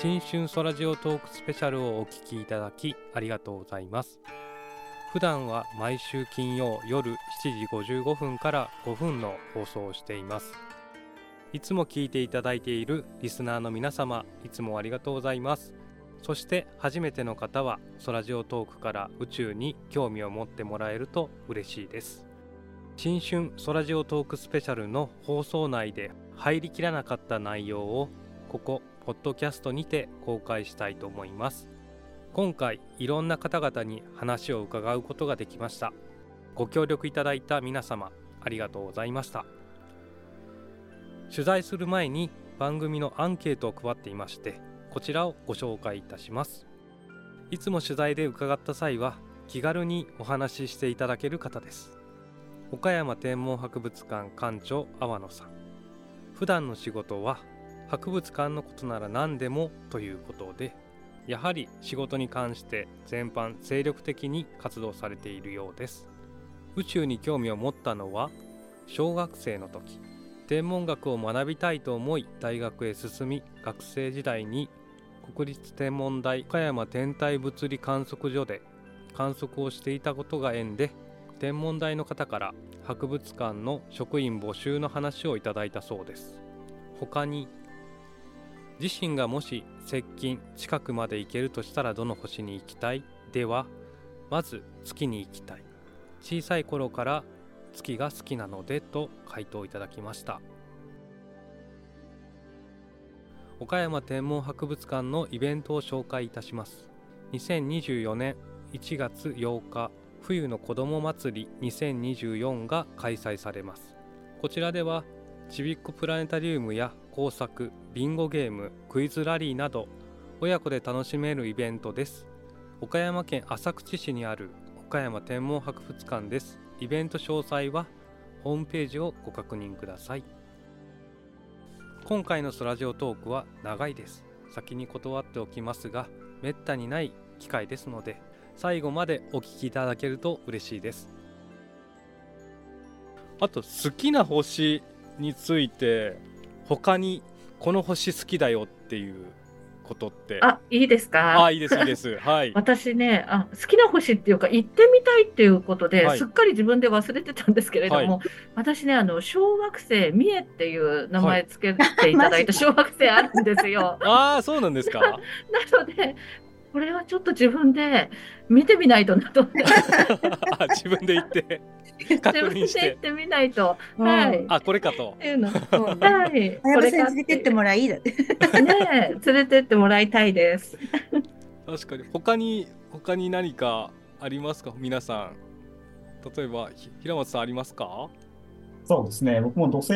新春ソラジオトークスペシャルをお聞きいただきありがとうございます。普段は毎週金曜夜7時55分から5分の放送をしています。いつも聞いていただいているリスナーの皆様いつもありがとうございます。そして初めての方はソラジオトークから宇宙に興味を持ってもらえると嬉しいです。新春ソラジオトークスペシャルの放送内で入りきらなかった内容をここポッドキャストにて公開したいと思います。今回いろんな方々に話を伺うことができました。ご協力いただいた皆様ありがとうございました。取材する前に番組のアンケートを配っていましてこちらをご紹介いたします。いつも取材で伺った際は気軽にお話ししていただける方です。岡山天文博物館館長阿波野さん。普段の仕事は博物館のことなら何でもということでやはり仕事に関して全般精力的に活動されているようです。宇宙に興味を持ったのは小学生の時天文学を学びたいと思い大学へ進み学生時代に国立天文台岡山天体物理観測所で観測をしていたことが縁で天文台の方から博物館の職員募集の話をいただいたそうです。他に自身がもし接近近くまで行けるとしたらどの星に行きたい？ではまず月に行きたい。小さい頃から月が好きなのでと回答いただきました。岡山天文博物館のイベントを紹介いたします。2024年1月8日冬の子ども祭り2024が開催されます。こちらではちびっこプラネタリウムや工作ビンゴゲームクイズラリーなど親子で楽しめるイベントです。岡山県浅口市にある岡山天文博物館です。イベント詳細はホームページをご確認ください。今回のスラジオトークは長いです。先に断っておきますがめったにない機会ですので最後までお聞きいただけると嬉しいです。あと好きな星について他にこの星好きだよっていうことって。あ、いいですか？あいいですいいです。はい。私ねあ、好きな星っていうか、行ってみたいっていうことで、はい。すっかり自分で忘れてたんですけれども、は私ね、あの、小惑星、三重っていう名前つけていただいた小惑星あるんですよ。ああそうなんですか？なので、これはちょっと自分で見てみないとなと思って、あ 自分で言って 確自分で認して行ってみないと。うんはい。っあこれかとていうの。はい。こに連れてってもらいだって。ねえ連れてってもらいたいです。確かに他に他に何かありますか？皆さん例えばひ平松さんありますか？そうですね。僕も土星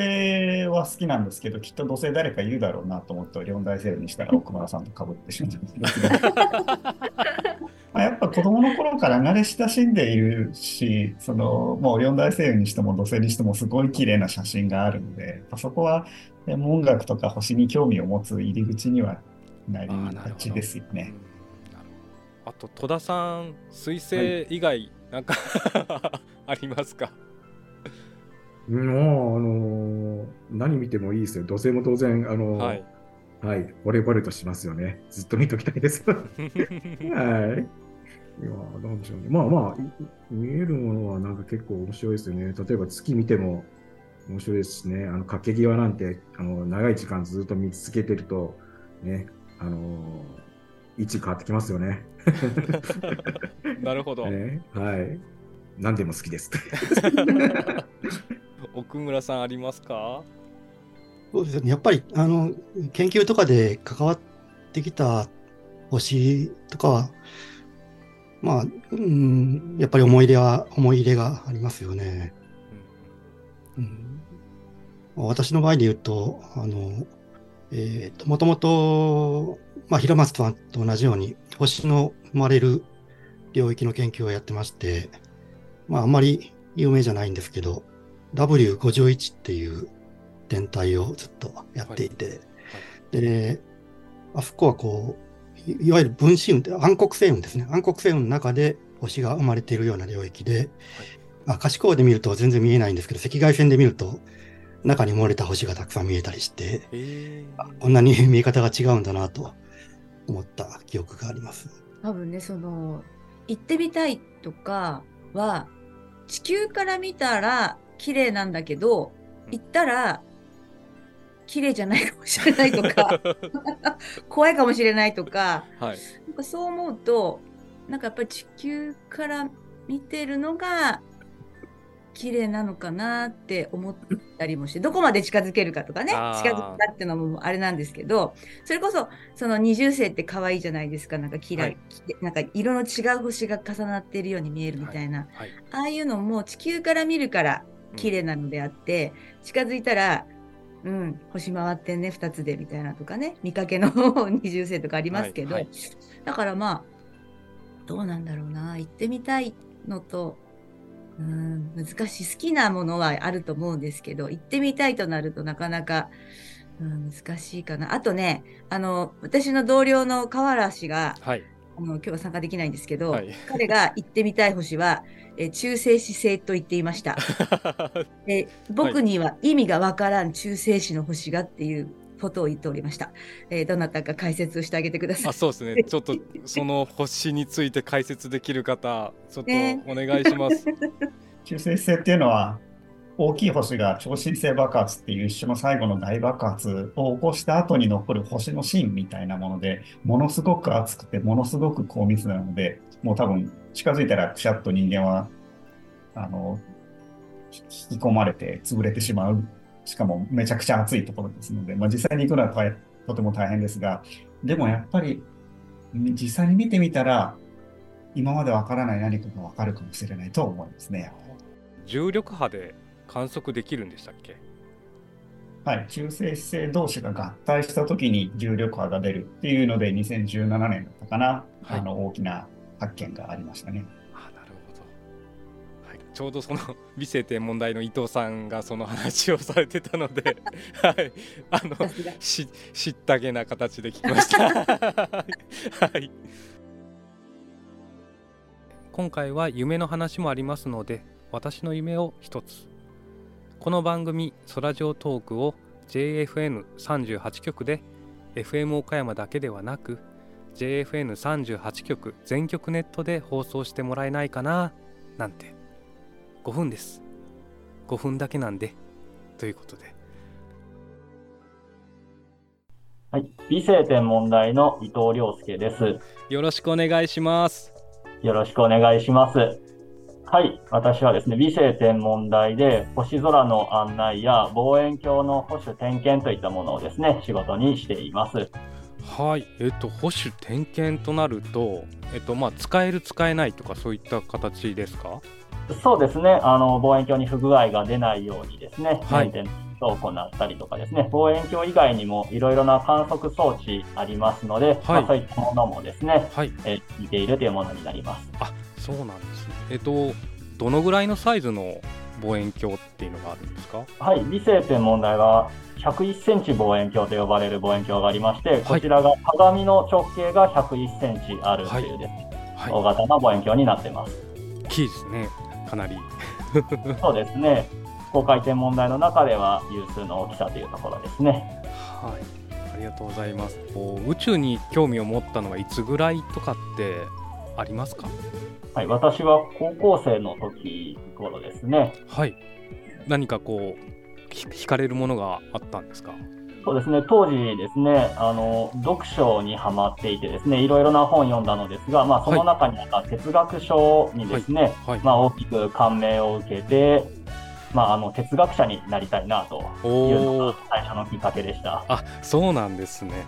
は好きなんですけど、きっと土星誰か言うだろうなと思って、四大セールにしたら 奥村さんと被ってしまったんですけど。まあやっぱ子供の頃から慣れ親しんでいるし、その、もう四大星雲にしても土星にしてもすごい綺麗な写真があるので、そこは天文学とか星に興味を持つ入り口にはなりがちですよね。あと戸田さん水星以外なんか ありますか？もう、あのー何見てもいいですよ。土星も当然、あのーはいはい、惚れ惚れとしますよね。ずっと見ときたいです。はい。いや、なんでしょうね。まあまあ、い見えるものはなんか結構面白いですよね。例えば月見ても面白いですしね。あの、掛け際なんて、あの、長い時間ずっと見続けてると、ね、あのー位置変わってきますよね。なるほど、ねはい。何でも好きです。奥村さんありますか？そうですね。やっぱり、あの、研究とかで関わってきた星とかは、まあ、うん、やっぱり思い入れは、思い入れがありますよね。うん、私の場合で言うと、あの、えっ、と、もともと、まあ、平松さんと同じように、星の生まれる領域の研究をやってまして、まあ、あんまり有名じゃないんですけど、W51 っていう天体をずっとやっていて、で、あそこはこう、いいわゆる分子雲って暗黒星雲ですね。暗黒星雲の中で星が生まれているような領域で、まあ、可視光で見ると全然見えないんですけど、赤外線で見ると中に漏れた星がたくさん見えたりして、えこんなに見え方が違うんだなと思った記憶があります。多分ね、その、行ってみたいとかは、地球から見たら綺麗なんだけど、行ったら綺麗じゃないかもしれないとか、怖いかもしれないとか、はい。なんかそう思うと、なんかやっぱり地球から見てるのが綺麗なのかなって思ったりもして、どこまで近づけるかとかね、近づくかっていうのもあれなんですけど、それこそその二重星って可愛いじゃないですか、なんかキラ、はい。きなんか色の違う星が重なっているように見えるみたいな、はい。ああいうのも地球から見るから綺麗なのであって、近づいたら、うん、星回ってんね、二つでみたいなとかね、見かけの 二重星とかありますけど、はいはい。だからまあ、どうなんだろうな、行ってみたいのと、うん、難しい、好きなものはあると思うんですけど、行ってみたいとなるとなかなか、うん、難しいかな。あとね、あの、私の同僚の河原氏が、はい。あの今日は参加できないんですけど、はい彼が行ってみたい星は、えー中性子星と言っていました。で僕には意味がわからん中性子の星がっていうことを言っておりました。えーどなたか解説をしてあげてくださあ、い。そうですね。ちょっとその星について解説できる方、ちょっとねお願いします。中性子星っていうのは、大きい星が超新星爆発っていう一種の最後の大爆発を起こした後に残る星の芯みたいなもので、ものすごく熱くて、ものすごく高密なので、もう多分近づいたらくしゃっと人間は、あの、引き込まれて潰れてしまう。しかもめちゃくちゃ暑いところですので、まあ、実際に行くのはとても大変ですが、でもやっぱり実際に見てみたら、今までわからない何かがわかるかもしれないと思いますね。重力波で観測できるんでしたっけ？はい、中性子星同士が合体したときに重力波が出るっていうので、2017年だったかな、はいあの大きな発見がありましたね。あ、なるほど。はい。ちょうどその美星天文台の伊藤さんがその話をされてたので、はい。あのし知ったげな形で聞きました。はい。今回は夢の話もありますので、私の夢を一つ。この番組「空ジオトーク」を JFN38 局で FM 岡山だけではなく JFN38 局全局ネットで放送してもらえないかななんて5分です5分だけなんでということではい。美星天文台の伊藤亮介です。よろしくお願いしますよろしくお願いします。はい。私はですね、美星天文台で星空の案内や望遠鏡の保守点検といったものをですね、仕事にしています。はいえっと保守点検となるとえっとまあ使える使えないとかそういった形ですか？そうですね。あの、望遠鏡に不具合が出ないようにですね、はいを行ったりとかですね、望遠鏡以外にもいろいろな観測装置ありますので、はいまあ、そういったものもですね、はいえー見ているというものになります。あそうなんですねえっとどのぐらいのサイズの望遠鏡っていうのがあるんですか？はい、美星天文台は101センチ望遠鏡と呼ばれる望遠鏡がありまして、こちらが鏡の直径が101センチあるというですね、大は型の望遠鏡になってます。い大きいですねかなり そうですね。公開天文台の中では有数の大きさというところですね。はい、ありがとうございます。こう宇宙に興味を持ったのはいつぐらいとかってありますか？はい、私は高校生の時頃ですね。はい。何かこうひ惹かれるものがあったんですか？そうですね、当時ですね、あの、読書にハマっていてですね、いろいろな本を読んだのですが、まあ、その中にあった哲学書にですね、はい。まあ、大きく感銘を受けて、まあ、あの、哲学者になりたいなというのが。最初のきっかけでした。あ、そうなんですね。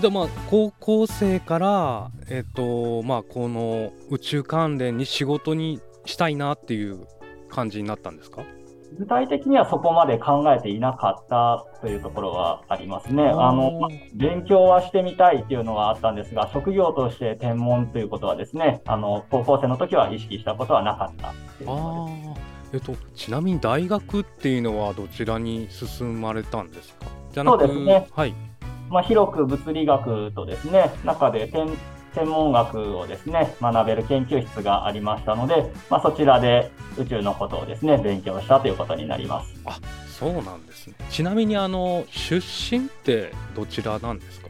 じゃあまあ高校生からえっ、とまあこの宇宙関連に仕事にしたいなっていう感じになったんですか？具体的にはそこまで考えていなかったというところはありますね。あの、ま勉強はしてみたいっていうのはあったんですが、職業として天文ということはですね、あの、高校生の時は意識したことはなかったっえっとちなみに大学っていうのはどちらに進まれたんですか？じゃなくそうですねはい。まあ、広く物理学とですね、中で天天文学をですね、学べる研究室がありましたので、まあ、そちらで宇宙のことをですね、勉強したということになります。あ、そうなんですね。ちなみにあの出身ってどちらなんですか？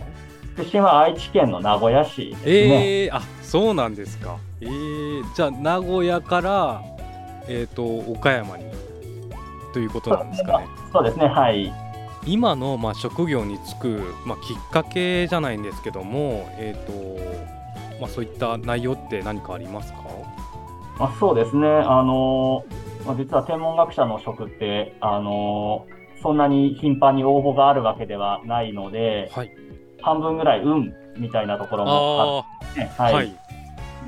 出身は愛知県の名古屋市ですね。ええあそうなんですか。ええじゃあ名古屋からえっ、と岡山にということなんですかね。そうですね、はい。今のまあ職業に就くまあきっかけじゃないんですけども、えっ、とまあそういった内容って何かありますか？まあ、そうですね、あのまあ、実は天文学者の職って、あのそんなに頻繁に応募があるわけではないので、はい。半分ぐらい運みたいなところもああって、はい。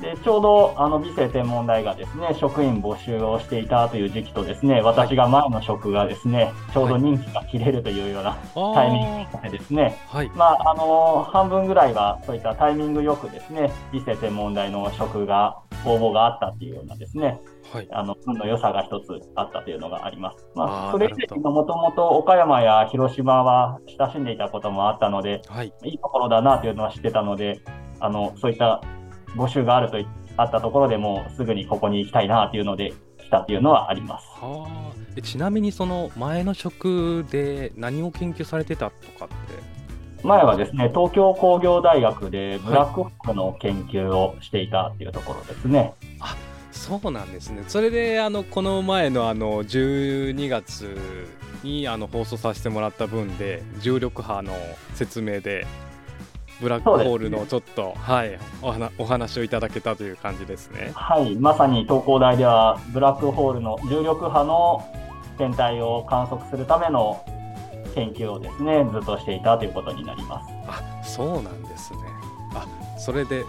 でちょうどあの美声天文台がですね職員募集をしていたという時期とですね私が前の職がですねちょうど任期が切れるというようなあタイミングでですね、あはい。まああの半分ぐらいはそういったタイミングよくですね美声天文台の職が応募があったっていうようなですねはい。あの運の良さが一つあったというのがあります。まあそれ以なるほ前にもともと岡山や広島は親しんでいたこともあったので、はい。いいところだなというのは知ってたので、あのそういった募集があるといあったところでもうすぐにここに行きたいなというので来たっていうのはあります。はちなみにその前の職で何を研究されてたとかって？前はですね、東京工業大学でブラックホールの研究をしていたっていうところですね。そうなんですね。それであのこの前のあの12月にあの放送させてもらった分で重力波の説明でブラックホールのちょっと、はいお話お話をいただけたという感じですね。はい、まさに東工大ではブラックホールの重力波の天体を観測するための研究をですね、ずっとしていたということになります。あそうなんですね。あそれで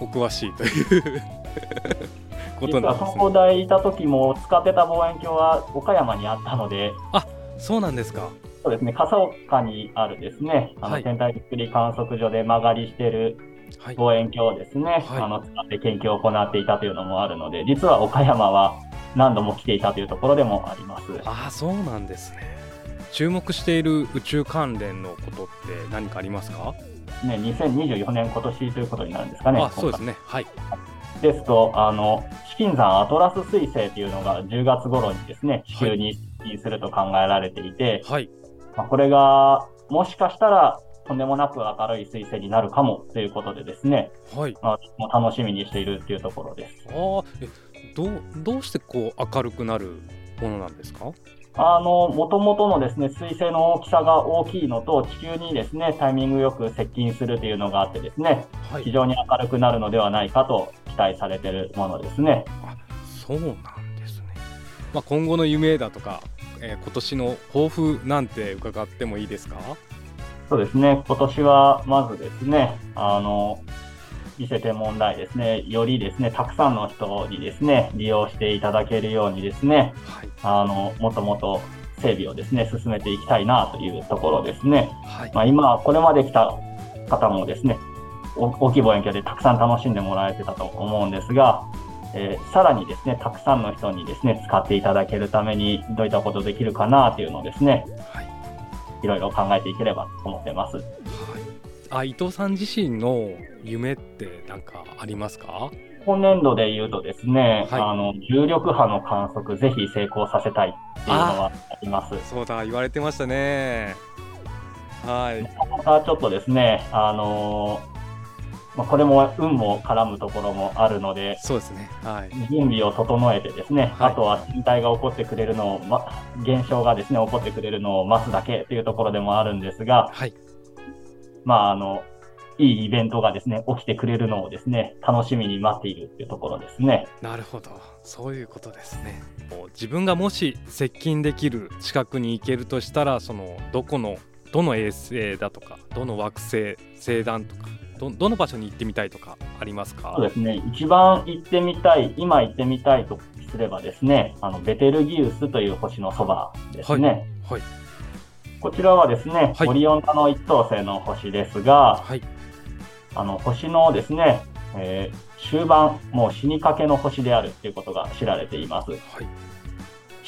お詳しいということなんですね。東工大いた時も使ってた望遠鏡は岡山にあったので、そうなんですか。そうですね、笠岡にあるですね、あはいの天体物理観測所で曲がりしているはい。望遠鏡をですね、はいあの使って研究を行っていたというのもあるので、実は岡山は何度も来ていたというところでもあります。あそうなんですね。注目している宇宙関連のことって何かありますか？ね、2024年今年ということになるんですかね。あそうですね。はい。ですと、あの、資金山アトラス彗星というのが10月頃にですね、地球に接近すると考えられていて、はい。まあ、これが、もしかしたら、とんでもなく明るい彗星になるかもということでですね、はい。まあ、もう楽しみにしているというところです。ああ、え、どう、どうしてこう明るくなるものなんですか？あの、もともとのですね、彗星の大きさが大きいのと、地球にですね、タイミングよく接近するというのがあってですね、はい非。常に明るくなるのではないかと期待されているものですね。あ、そうなんですね。まあ、今後の夢だとか、えー今年の抱負なんて伺ってもいいですか？そうですね、今年はまずですね、あの、伊勢天文台ですね、よりですね、たくさんの人にですね、利用していただけるようにですね、はい。あの、もっともっと整備をですね、進めていきたいなというところですね。はい。まあ、今、これまで来た方もですね、お大規模遠鏡でたくさん楽しんでもらえてたと思うんですが、えーさらにですね、たくさんの人にですね、使っていただけるためにどういったことできるかなというのをですね、はい。いろいろ考えていければと思ってます。はい。あ、伊藤さん自身の夢ってなんかありますか？今年度で言うとですね、はいあの、重力波の観測ぜひ成功させたいっていうのはあります。そうだ、言われてましたね。はい。またちょっとですね、あのーまあ、これも運も絡むところもあるので、そうですね。はい。準備を整えてですね、はいあとは天体が起こってくれるのを、ま、現象がですね、起こってくれるのを待つだけというところでもあるんですが、はい。まあ、あの、いいイベントがですね、起きてくれるのをですね、楽しみに待っているっていうところですね。なるほど。そういうことですね。こう自分がもし接近できる近くに行けるとしたら、そのどこのどの衛星だとか、どの惑星、星団とか、どどの場所に行ってみたいとかありますか？そうですね、一番行ってみたい、今行ってみたいとすればですね、あのベテルギウスという星のそばですね。はい。こちらはですね、はいオリオン座の一等星の星ですが、はい。あの星のですね、えー終盤、もう死にかけの星であるということが知られています。はい。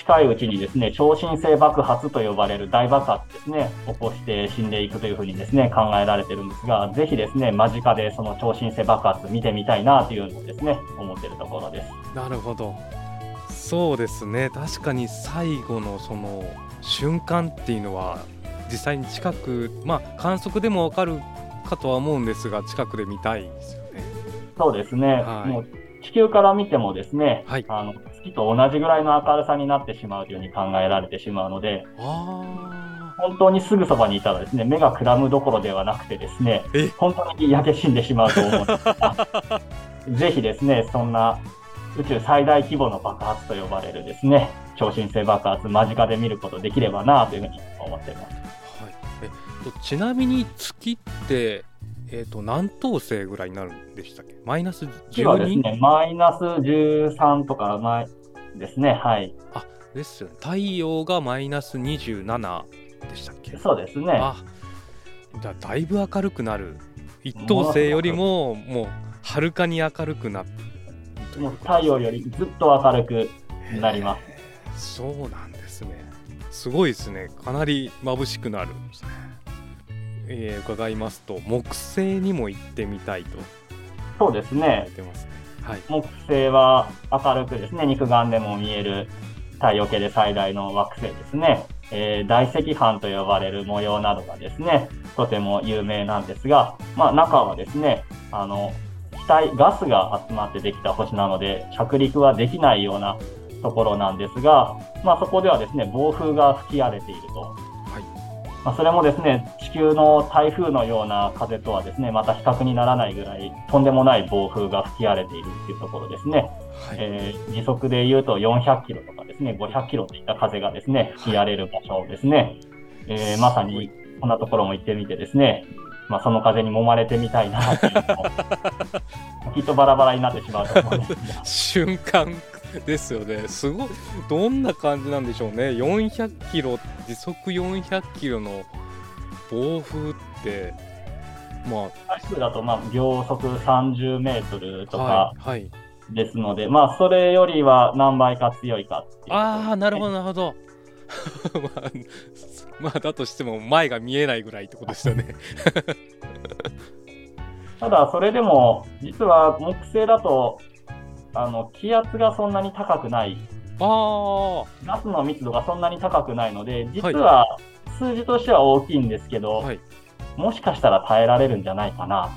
近いうちにですね、超新星爆発と呼ばれる大爆発ですね、起こして死んでいくというふうにですね、考えられてるんですが、ぜひですね、間近でその超新星爆発見てみたいなというのをですね、思っているところです。なるほど。そうですね。確かに最後のその瞬間っていうのは実際に近く、まあ観測でもわかるかとは思うんですが近くで見たいですよね。そうですね。はいもう地球から見てもですね、はいあの月と同じぐらいの明るさになってしまうというふうに考えられてしまうので、あ本当にすぐそばにいたらですね、目がくらむどころではなくてですねえ、本当に焼け死んでしまうと思うんですがぜひですね、そんな宇宙最大規模の爆発と呼ばれるですね、超新星爆発間近で見ることできればなというふうに思っています。あ、はい。えっとちなみに月ってえっ、と何等星ぐらいになるんでしたっけ？マイナス月はです 12? ね、マイナス13とか前ですね、はい。ですよね。太陽がマイナス27でしたっけ？そうですね。あ、じゃあだいぶ明るくなる。一等星よりももうはるかに明るくなる。もう太陽よりずっと明るくなります。そうなんですね。すごいですね。かなり眩しくなるんですね。えー伺いますと木星にも行ってみたいとそうですね。ね。はい。木星は明るくですね、肉眼でも見える太陽系で最大の惑星ですね。えー大赤斑と呼ばれる模様などがですね、とても有名なんですが、まあ中はですね、あの、気体、ガスが集まってできた星なので、着陸はできないようなところなんですが、まあそこではですね、暴風が吹き荒れていると。はい。まあ、それもですね、地球の台風のような風とはですね、また比較にならないぐらい、とんでもない暴風が吹き荒れているっていうところですね。はい。えー時速で言うと400キロとかですね、500キロといった風がですね、吹き荒れる場所ですね。えーまさに、こんなところも行ってみてですね、まあ、その風に揉まれてみたいなというのを きっとバラバラになってしまうと思うんですが、瞬間 ですよね。すごい。どんな感じなんでしょうね。400キロ、時速400キロの暴風って、ま台風だとまあ秒速30メートルとあ、かはい。はい。ですので、まあ、それよりは何倍か強いかっていうところああ、なるほど。ど、なるほど。まあ、まあ、だとしても前が見えないぐらいってことですよね。ただ、それでも、実は木星だと、あの、気圧がそんなに高くないあガスの密度がそんなに高くないので、実は数字としては大きいんですけあ、ど、はい。もしかしたら耐えられるんじゃないかな。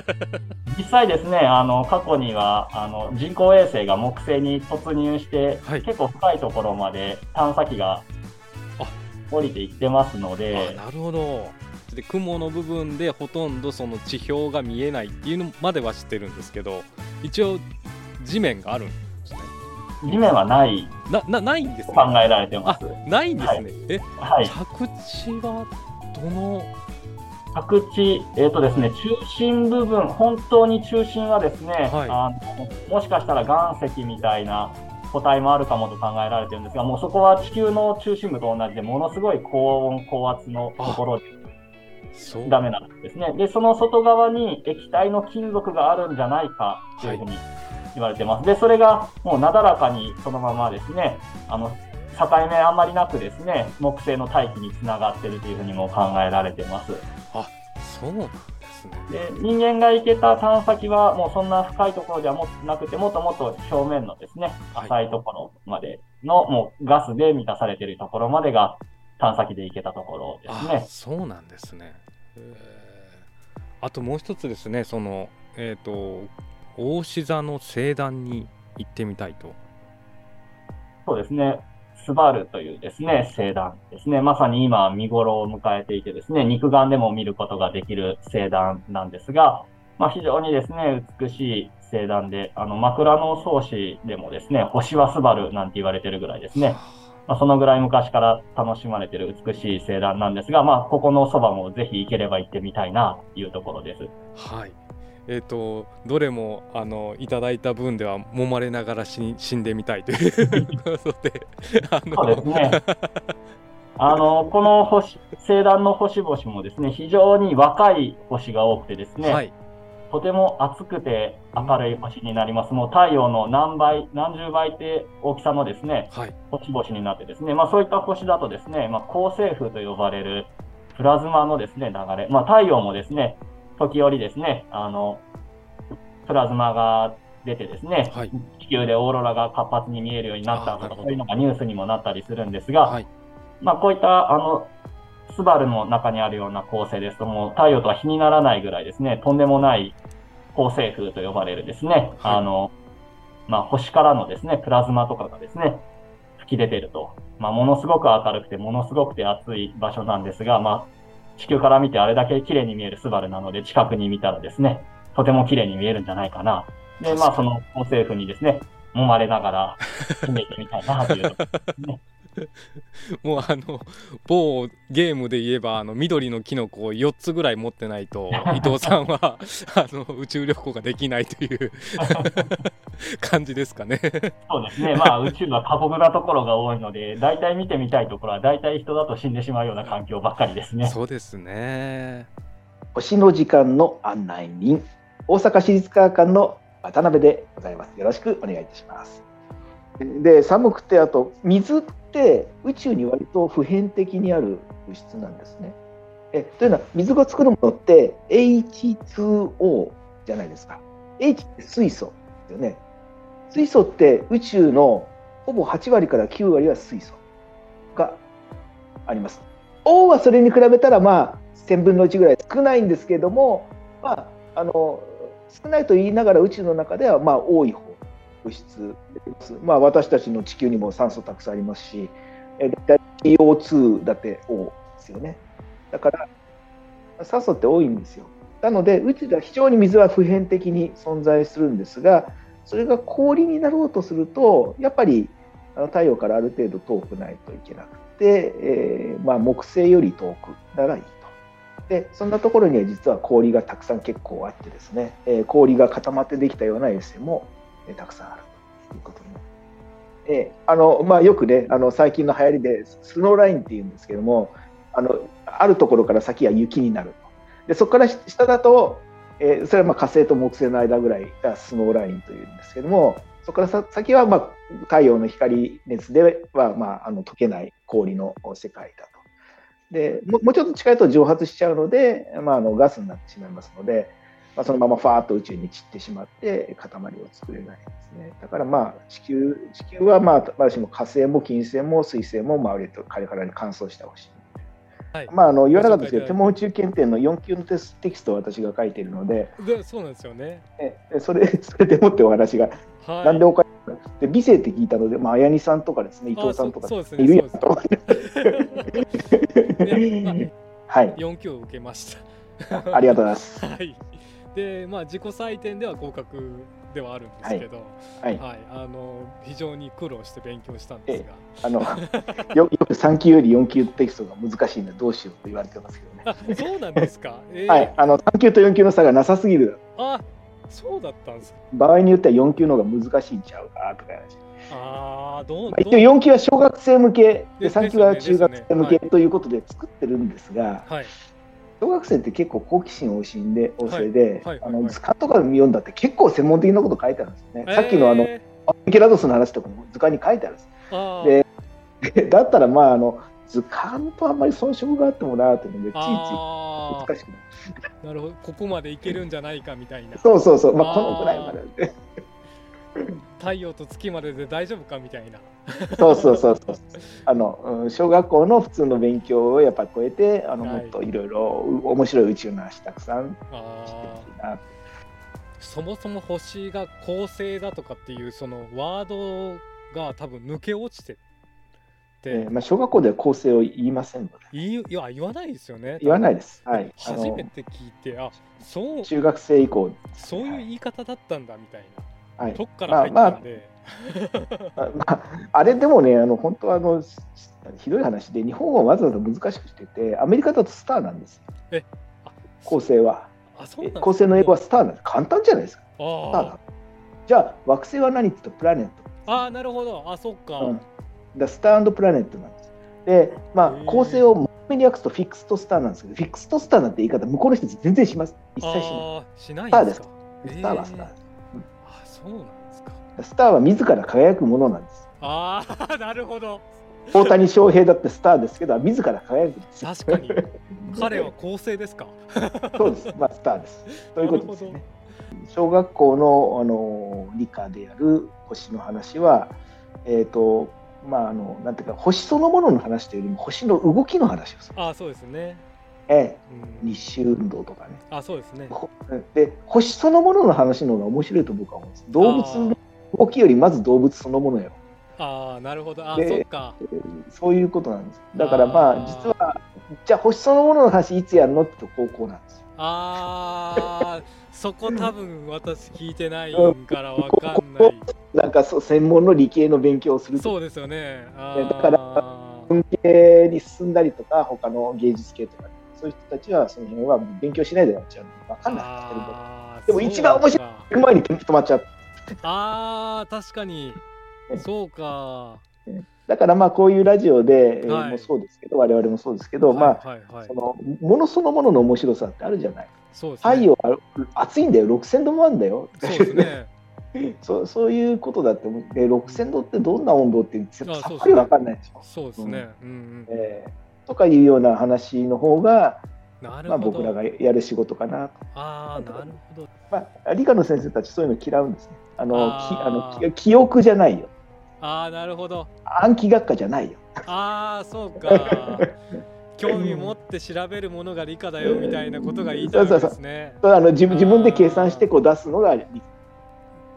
実際ですね、あの過去にはあの人工衛星が木星に突入して、はい結構深いところまで探査機があ降りていってますのあで、なるほど。で雲の部分でほとんどその地表が見えないっていうのまでは知ってるんですけど一応地面があるんですね。地面はないななないんですとね。考えられてます。ないんですね。えはい、着地はどの？着地、えっ、とですね、中心部分、本当に中心はですね、はいあのもしかしたら岩石みたいな個体もあるかもと考えられてるんですが、もうそこは地球の中心部と同じで、ものすごい高温、高圧のところでダメなんですね。で、その外側に液体の金属があるんじゃないかというふうに言われてます。で、それがもうなだらかにそのままですね、あの、境目あんまりなくですね、木星の大気につながってるというふうにも考えられてます。そうなんですね。で人間が行けた探査機はもうそんな深いところではもなくてもっともっと表面のですねはい浅いところまでの、もうガスで満たされているところまでが探査機で行けたところですあね。そうなんですね。あともう一つですねそのえっ、と大志座の星団に行ってみたいと。そうですね。スバルというですね、星団ですね。まさに今見頃を迎えていてですね、肉眼でも見ることができる星団なんですが、まあ、非常にですね、美しい星団で、あの、枕草子でもですね、星はスバルなんて言われてるぐらいですね。まあ、そのぐらい昔から楽しまれてる美しい星団なんですが、まあ、ここのそばもぜひ行ければ行ってみたいなというところです。はい。えっ、とどれもあのいただいた分では揉まれながら死に死んでみたいという。ことで、あの。そうですね。あの、この星、星団の星々もですね、非常に若い星が多くてですね、はい。とても熱くて明るい星になります。もう太陽の何倍、何十倍って大きさのですね、はい。星々になってですね、まあそういった星だとですね、まあ恒星風と呼ばれるプラズマのですね、流れ、まあ太陽もですね、時折ですね、あの、プラズマが出てですね、はい。地球でオーロラが活発に見えるようになったとか、そういうのがニュースにもなったりするんですが、はい。まあこういった、あの、スバルの中にあるような構成ですと、もう太陽とは比にならないぐらいですね、とんでもない恒星風と呼ばれるですね、あの、まあ、星からのですね、プラズマとかがですね、吹き出てると。まあ、ものすごく明るくて、ものすごくて暑い場所なんですが、まあ、地球から見てあれだけ綺麗に見えるスバルなので、近くに見たらですね、とても綺麗に見えるんじゃないかな。で、まあ、その恒星風にですね、揉まれながら決めてみたいな というところですね。もうあの某ゲームで言えばあの緑のキノコを4つぐらい持ってないと 伊藤さんはあの宇宙旅行ができないという 感じですかね。そうですね、まあ、宇宙は過酷なところが多いので、大体見てみたいところは、大体人だと死んでしまうような環境ばっかりですね。そうですね。星の時間の案内人、大阪市立科学館の渡辺でございます。よろしくお願いいたします。で、寒くて、あと水って宇宙に割と普遍的にある物質なんですね。えというのは、水が作るものって H2O じゃないですか。H って水素ですよね。水素って宇宙のほぼ8割から9割は水素があります。O はそれに比べたらまあ1000分の1ぐらい少ないんですけれども、まあ、あの少ないと言いながら宇宙の中ではまあ多い方物質です。まあ私たちの地球にも酸素たくさんありますし、CO2 だって O ですよね。だから酸素って多いんですよ。なので宇宙では非常に水は普遍的に存在するんですが、それが氷になろうとすると、やっぱり太陽からある程度遠くないといけなくて、えー、まあ、木星より遠くならいいと。で、そんなところには実は氷がたくさん結構あってですね、えー、氷が固まってできたような衛星も、え、たくさんあるということになる。えあのまあ、よくね、あの最近の流行りでスノーラインっていうんですけども、あのあるところから先は雪になる。でそこから下だとえー、それはまあ火星と木星の間ぐらいがスノーラインというんですけども、そこから先はまあ太陽の光熱ではまああの溶けない氷の世界だと。でもうちょっと近いと蒸発しちゃうので、まあ、あのガスになってしまいますので、まあ、そのままファーッと宇宙に散ってしまって塊を作れないんですね。だからまあ地球地球はまあ私も火星も金星も水星も周りとカリカリに乾燥した星。はい、まあ、あの言わなかったですけど、天文宇宙検定の4級のテステキストを私が書いているので、でそうなんですよね。えそれ それでもってお話が、はい、なんでおかで美声って聞いたので、まあ、綾にさんとかですね、伊藤さんとかいるやんと思って。はい、4級を受けました。ありがとうございます。はい、で、まあ、自己採点では合格ではあるんですけど、はい、はい。はい、あの非常に苦労して勉強したんですが、あの よよく3級より4級テキストが難しいんでどうしようと言われてますけどね。あそうなんですか？えー、はい、あの3級と4級の差がなさすぎる。あそうだったんですか？場合によっては4級の方が難しいんちゃうかとかあどう、まあ、一応4級は小学生向けで3級は中学生向けということで作ってるんですが、はい、小学生って結構好奇心旺盛で旺盛で、あの図鑑とか読んだって結構専門的なこと書いてあるんですね。えー、さっきのあのミケラドスの話とかも図鑑に書いてあるんです。でだったらまああの図鑑とあんまり遜色があってもなというのでついつい難しくなる。なるほどここまでいけるんじゃないかみたいな。そうそうそうまあこのぐらいまで。太陽と月までで大丈夫かみたいな。そうそうそうそう。あの小学校の普通の勉強をやっぱ超えて、あの、もっといろいろ面白い宇宙の話たくさん。そもそも星が恒星だとかっていうそのワードが多分抜け落ちてえー、まあ、小学校では構成を言いませんので。言いいや言わないですよね。言わないです。はい。初めて聞いて、あそう中学生以降。そういう言い方だったんだみたいな。はい、とから入ったんで、まあまあ、あれでもねあの本当はあのひどい話で日本はわざわざ難しくしててアメリカだとスターなんですよ。え構成は。構成の英語はスターなんです。簡単じゃないですか。じゃあ惑星は何って言うとプラネット。ああなるほど。あそっか、うん、だスタープラネットなんです。でまあ構成をめに訳すとフィックストスターなんですけどフィックストスターなんて言い方向こうの人全然します。一切しない。スターですスターはスター。ですそうなんですか。スターは自ら輝くものなんです。ああ、なるほど。大谷翔平だってスターですけど、自ら輝く確かに。彼は構成ですか。そうです。まあ、スターです。そういうことですね。小学校のあの理科でやる星の話は、えっ、ー、とまあ、あの、なんていうか、星そのものの話というよりも、星の動きの話をする。ああそうですね、ええ、うん、日周運動とかね。あそうですね。ほ で、星そのものの話の方が面白いと僕は思うんです。動物の動きよりまず動物そのものやろ。ああなるほど。あでそっか。そういうことなんです。だからまあ実は、じゃあ星そのものの話いつやるのって高校なんですよ。ああ そこ多分私聞いてないからわかんない。なんかそう専門の理系の勉強をするとそうですよね。あだから文系に進んだりとか、他の芸術系とか、そういう人たちはその辺は勉強しないで終わっちゃう分かんないでも一番面白い前に止まっちゃう。あー確かに。そうか。だからまあこういうラジオで、えーはい。もそうですけど、我々もそうですけど、まあ、はいはい。はいそのものそのものの面白さってあるじゃない。そうですね。太陽は暑いんだよ、6000度もあるんだよ。そうですね。そうそういうことだってで6000度ってどんな温度ってさっぱり分かんないでしょ。そうですね。うんうん。えーとかいうような話の方が、まあ、僕らがやる仕事かなと。ああなるほどまあ、理科の先生たちそういうの嫌うんですね。あのあーきあのき記憶じゃないよ。ああなるほど暗記学科じゃないよ。ああそうか 興味持って調べるものが理科だよみたいなことが言いたいですねあの自分自分で計算してこう出すのが理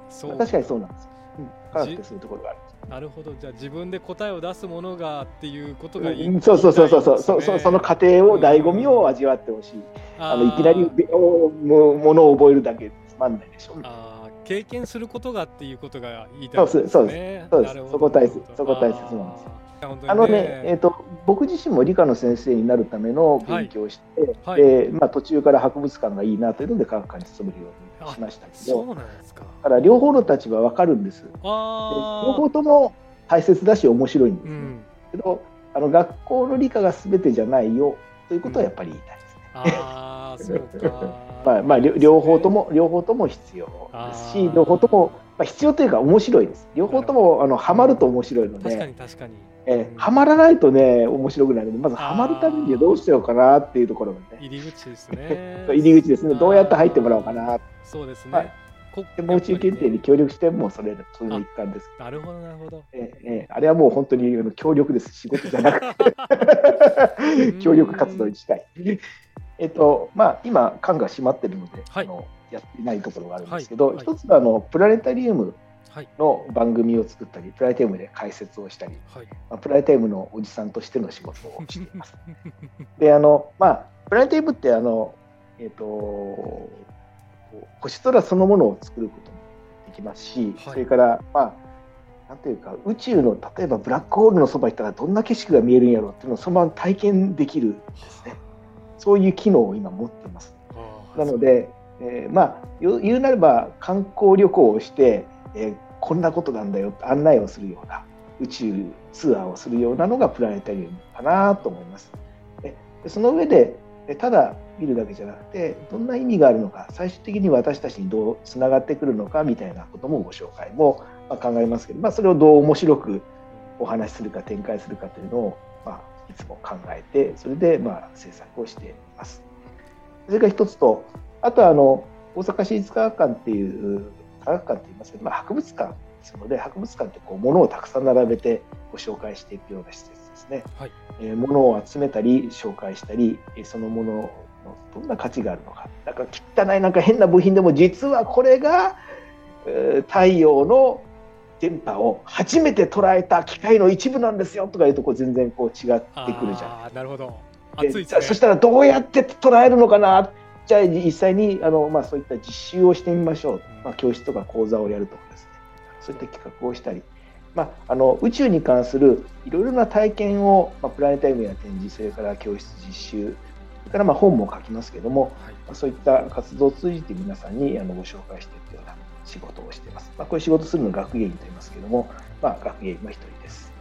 そう確かにそうなんですよ。うん、科学ってそういうところがある。なるほど。じゃあ自分で答えを出すものがっていうことがいい、うんそうそうそうそうそう。そうその過程を醍醐味を味わってほしい。あのいきなりもものを覚えるだけつまんないでしょ。あー経験することがっていうことが言いたいわけそうですそうです。ね。そうです。そこ大切そこ大切なんですよあのね、えー、と僕自身も理科の先生になるための勉強をして、はい。でまあ、途中から博物館がいいなというので科学館に勤めるようにしましたけどそうなんですか。だから両方の立場わかるんです。で両あ方とも大切だし面白いんですね。あうん。けどあの学校の理科が全てじゃないよということはやっぱり言いたいですね。ああ そうか。まあまあ、両両方とも両方とも必要ですあしー。両方とも、まあ、必要というか面白いです。両方ともあのハマると面白いの確かで、に確かにえーハマらないとね面白くないのでまずハマるためにはどうしようかなっていうところがね。入り口ですね。入り口ですね。どうやって入ってもらおうかな。そうですね、はいこでもう中検定に協力してもそれそれの一環です。なるほどなるほど。えーえーあれはもう本当にあの協力です。仕事じゃなくて。協力活動に近い。えっとまあ今缶が閉まってるので、はい。あのやっていないところがあるんですけど、はい。はい。一つはあのプラネタリウムはいの番組を作ったりプラネタリウムで解説をしたり、はいまあ、プラネタリウムのおじさんとしての仕事をしています。であのまあプラネタリウムってあのえっ、と星空そのものを作ることもできますし、はいそれからまあなんていうか宇宙の例えばブラックホールのそばに行ったらどんな景色が見えるんやろうっていうのをそのまま体験できるんですね。そういう機能を今持っています。なので、えーまあ言う言うなれば観光旅行をして、えーこんなことなんだよって案内をするような宇宙ツアーをするようなのがプラネタリウムかなと思います。でその上でえただ見るだけじゃなくてどんな意味があるのか最終的に私たちにどうつながってくるのかみたいなこともご紹介も、ま、考えますけど、まあ、それをどう面白くお話しするか展開するかというのを、まあ、いつも考えてそれでまあ制作をしています。それが一つとあとはあの大阪市立科学館っていう科学館って言いますけど、まあ、博物館ですので博物館ってこう物をたくさん並べてご紹介していくような施設ですね。はいえー物を集めたり紹介したりえーそのもののどんな価値があるのかなんか汚いなんか変な部品でも実はこれが、えー太陽の電波を初めて捉えた機械の一部なんですよとかいうとこう全然こう違ってくるじゃん。なるほどで熱いですねそしたらどうやって捉えるのかなじゃあ実際にあの、まあ、そういった実習をしてみましょう、まあ、教室とか講座をやるとかですね。そういった企画をしたり、まあ、あの宇宙に関するいろいろな体験を、まあ、プラネタリウムや展示それから教室実習それからまあ本も書きますけども、はい。まあ、そういった活動を通じて皆さんにあのご紹介していくような仕事をしています。まあ、こういう仕事するのを学芸員と言いますけども、まあ、学芸員の一人です。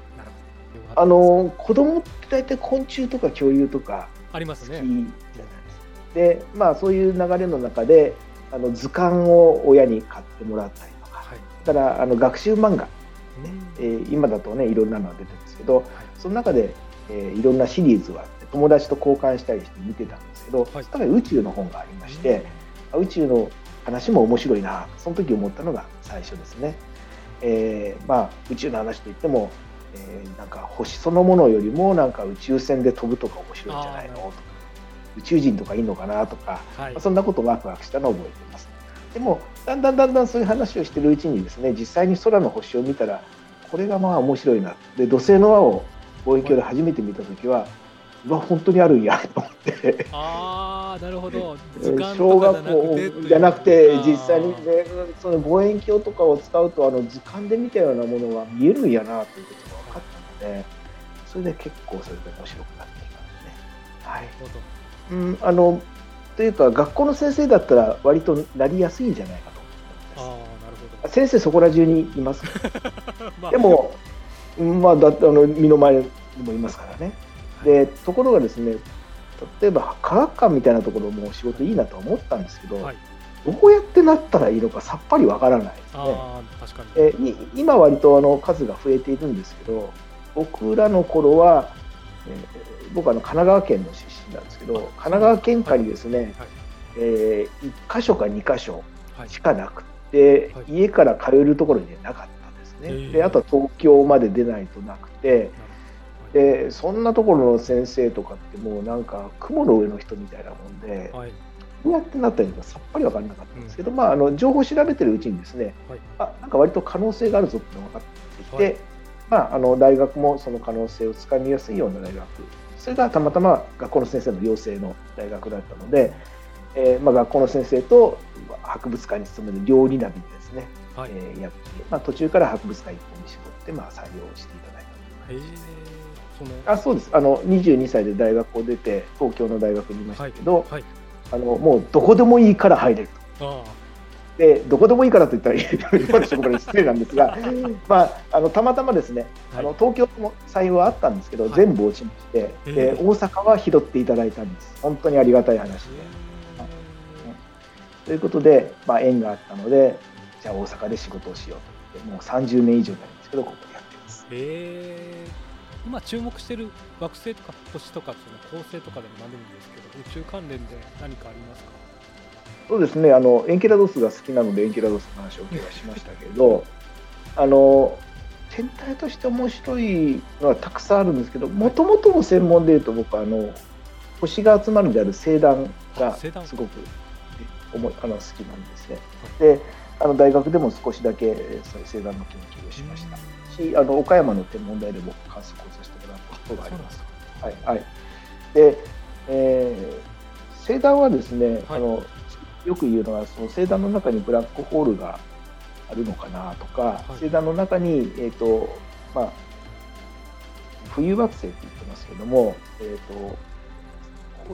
あの子供って大体昆虫とか恐竜とかありますねでまあそういう流れの中であの図鑑を親に買ってもらったりとか、はい。だからあの学習漫画、うん。えー今だとねいろんなのが出てるんですけど、その中で、えーいろんなシリーズがあって友達と交換したりして見てたんですけど、はい。その中に宇宙の本がありまして、あ宇宙の話も面白いなその時思ったのが最初ですね。えーまあ宇宙の話といっても、えーなんか星そのものよりもなんか宇宙船で飛ぶとか面白いんじゃないのとか宇宙人とかいいのかなとか、はい。まあそんなことをワクワクしたのを覚えています。でもだんだんだんだんそういう話をしてるうちにですね実際に空の星を見たらこれがまあ面白いな。で土星の輪を望遠鏡で初めて見た時はうわ本当にあるんやと思って。ああなるほど。小学校じじゃゃなくて実際に、ね、その望遠鏡とかを使うとあの図鑑で見たようなものは見えるんやなということが分かったのでそれで結構それで面白くなってきたんですね。はい。なるほどうん、あのというか学校の先生だったら割となりやすいんじゃないかと思ってなるます。先生そこら中にいます。まあでも、うんまあ、だあの身の前にもいますからね。でところがですね例えば科学館みたいなところも仕事いいなとは思ったんですけど、はいどうやってなったらいいのかさっぱりわからないですね。ああ確かにえい今割とあの数が増えているんですけど僕らの頃は、えー僕はあの神奈川県の出身なんですけど神奈川県下にですね、はい。え1箇所か2箇所はい。しかなくて、はい。家から通えるところになかったんですね、へー。であとは東京まで出ないとなくてでそんなところの先生とかってもうなんか雲の上の人みたいなもんで、はい。どうやってなったのかさっぱり分からなかったんですけど、まあ、あの情報を調べてるうちにですね、はい。あなんか割と可能性があるぞっていうのが分かってきて、はい。まあ、あの大学もその可能性をつかみやすいような大学それがたまたま学校の先生の養成の大学だったので、えーまあ、学校の先生と博物館に勤める両理ナビでですね、はい。えーやって、まあ、途中から博物館一本に絞って、まあ、採用していただいたそのあそうです。あの22歳で大学を出て東京の大学にいましたけど、はい。あのもうどこでもいいから入れると。あでどこでもいいからと言ったら今の職場に失礼なんですが、まあ、あのたまたまですね、あはい。あの東京も採用はあったんですけど、はい。全部落ちまして、えでえ大阪は拾っていただいたんです。本当にありがたい話で。ということで、まあ、縁があったのでじゃあ大阪で仕事をしようと言ってもう30年以上になるんですけどここでやってます。へえ今注目してる惑星とか星とかその恒星とかでも何でもいいんですけど宇宙関連で何かありますか？そうですね。あのエンケラドスが好きなのでエンケラドスの話を今日はしましたけどあの天体として面白いのはたくさんあるんですけどもともとの専門でいうと僕はあの星が集まるである星団がすごくえ思いあの好きなんですね。であの大学でも少しだけえーそういう星団の研究をしました。しあの岡山の天文台でも観測をさせてもらったことがあります。はいはい、で、えー、星団はですね、はい。あのよく言うのはその星団の中にブラックホールがあるのかなとか、い。星団の中に、えーとまあ、浮遊惑星って言ってますけども、えー、と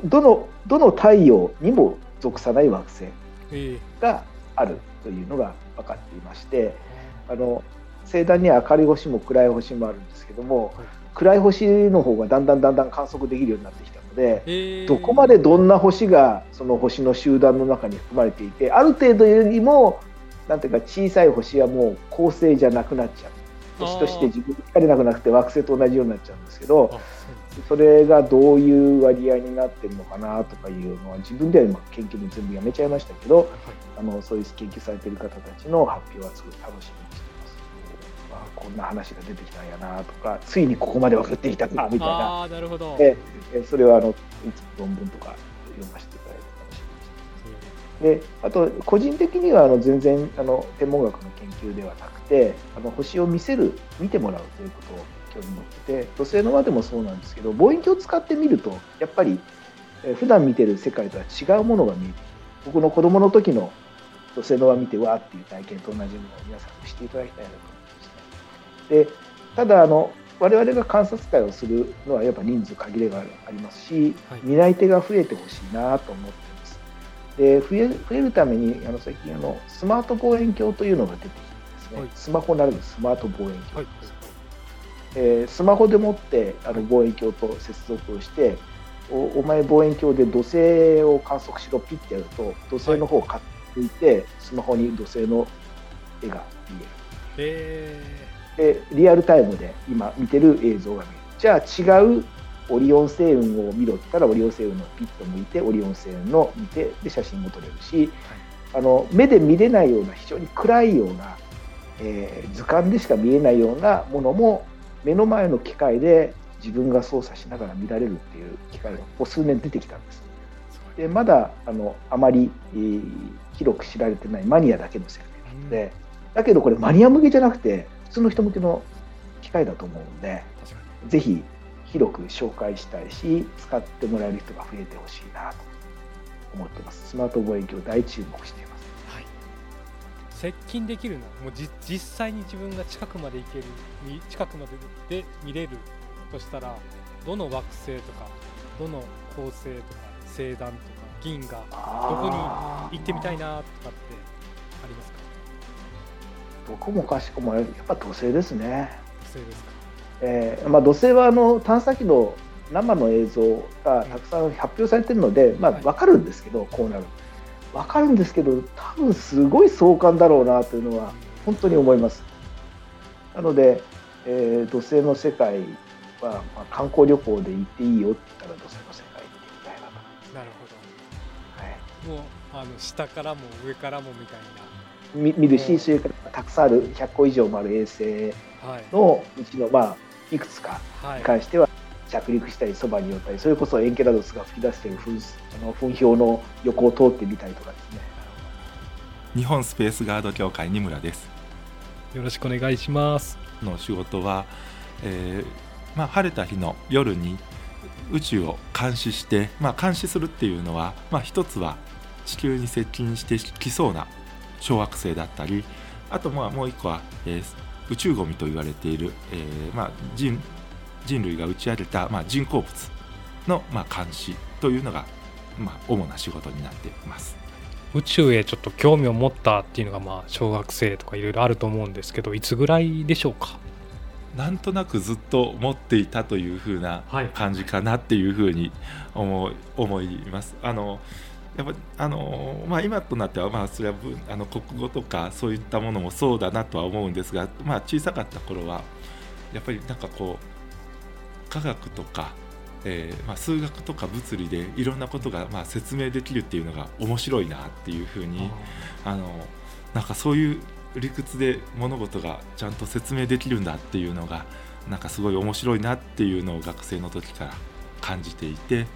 どのどの太陽にも属さない惑星ええ。があるというのが分かっていましてあの星団には明るい星も暗い星もあるんですけども、はい。暗い星の方がだんだんだんだん観測できるようになってきたので、ええどこまでどんな星がその星の集団の中に含まれていてある程度よりもなんていうか小さい星はもう恒星じゃなくなっちゃう。星として自分で光れなくなくて惑星と同じようになっちゃうんですけどあそれがどういう割合になってるのかなとかいうのは自分では今研究も全部やめちゃいましたけどあのそういう研究されてる方たちの発表はすごい楽しみこんな話が出てきたんやなとかついにここまで分かってきたかみたいなああなるほどええそれはあのいつも論文とか読ませていただいて楽しみにしてます。であと個人的にはあの全然あの天文学の研究ではなくてあの星を見せる見てもらうということを興味持ってて土星の輪でもそうなんですけど望遠鏡を使ってみるとやっぱりえー普段見てる世界とは違うものが見えて僕の子供の時の土星の輪見てわーっていう体験と同じものを皆さんにしていただきたいなと。でただあの我々が観察会をするのはやっぱ人数限りがありますし、はい。担い手が増えてほしいなと思っています。で増え増えるためにあの最近あのスマート望遠鏡というのが出てきてですね、はい。スマホならぬスマート望遠はい鏡です、えースマホでもってあの望遠鏡と接続をしておお前望遠鏡で土星を観測しろピッてやると土星の方を買っていて、スマホに土星の絵が見える。えでリアルタイムで今見てる映像が見える。じゃあ違うオリオン星雲を見ろって言ったらオリオン星雲のピッと向いてオリオン星雲の見てで写真も撮れるし、あの目で見れないような非常に暗いような、えー図鑑でしか見えないようなものも目の前の機械で自分が操作しながら見られるっていう機会がここ数年出てきたんです。でまだあのあまり、えー広く知られてないマニアだけの世界なので、だけどこれマニア向けじゃなくて普通の人向けの機械だと思うんでぜひ広く紹介したいし使ってもらえる人が増えてほしいなと思ってます。スマート望遠鏡大注目しています。にはい。接近できるのはもうじ実際に自分が近くまで行けるみ近くまでで見れるとしたらどの惑星とかどの恒星とか星団とか銀河どこに行ってみたいなとかってありますか？どこもかしこもやっぱ土星ですね、惑星ですか。えーまあ、土星はあの探査機の生の映像がたくさん発表されてるので、まあ、はい。分かるんですけどこうなる。分かるんですけど多分すごい壮観だろうなというのは本当に思います。なので、えー土星の世界は、まあ、観光旅行で行っていいよって言ったら土星の世界に行ってみたいな。と、なるほはい、どもうあの下からも上からもみたい見見るうんしそれからたくさんある100個以上もある衛星のうちのまあいくつかはい。に関しては着陸したりそばに寄ったりそれこそエンケラドスが噴き出している噴あの噴氷の横を通ってみたりとかですね。日本スペースガード協会二村です。よろしくお願いします。の仕事は、えーまあ、晴れた日の夜に宇宙を監視して、まあ、監視するっていうのは、まあ、一つは地球に接近してきそうな小惑星だったりあとまあもう一個は、えー宇宙ゴミと言われている、えーまあ、人人類が打ち上げた、まあ、人工物の、まあ、監視というのが、まあ、主な仕事になっています。宇宙へちょっと興味を持ったっていうのがまあ小学生とかいろいろあると思うんですけどいつぐらいでしょうか？なんとなくずっと持っていたというふうなはい感じかなっていうふうに思い思います。あのやっぱあのまあ、今となっては、まあ、それは文あの国語とかそういったものもそうだなとは思うんですが、まあ、小さかった頃はやっぱりなんかこう科学とか、えーまあ、数学とか物理でいろんなことが、まあ、説明できるっていうのが面白いなっていうふうにあのなんかそういう理屈で物事がちゃんと説明できるんだっていうのがなんかすごい面白いなっていうのを学生の時から感じていて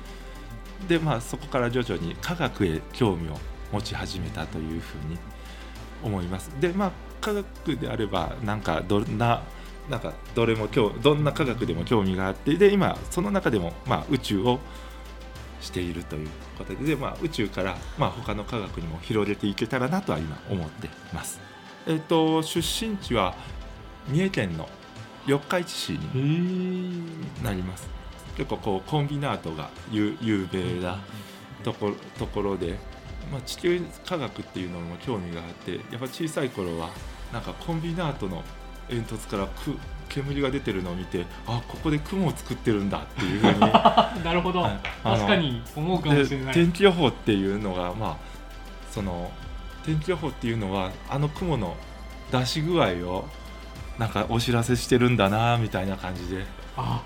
でまあそこから徐々に科学へ興味を持ち始めたというふうに思います。でまあ科学であればなんかどんななんかどれも今日どんな科学でも興味があってで今その中でもまあ宇宙をしているということでで、まあ、宇宙から、まあ、他の科学にも広げていけたらなとは今思っています。えっ、と出身地は三重県の四日市市になります。結構こうコンビナートが有有名なところところで、まあ、地球科学っていうのも興味があってやっぱ小さい頃はなんかコンビナートの煙突からく煙が出てるのを見てあここで雲を作ってるんだっていうふうに。なるほど。確かに思うかもしれない。で天気予報っていうのがまあその天気予報っていうのはあの雲の出し具合をなんかお知らせしてるんだなみたいな感じで。あ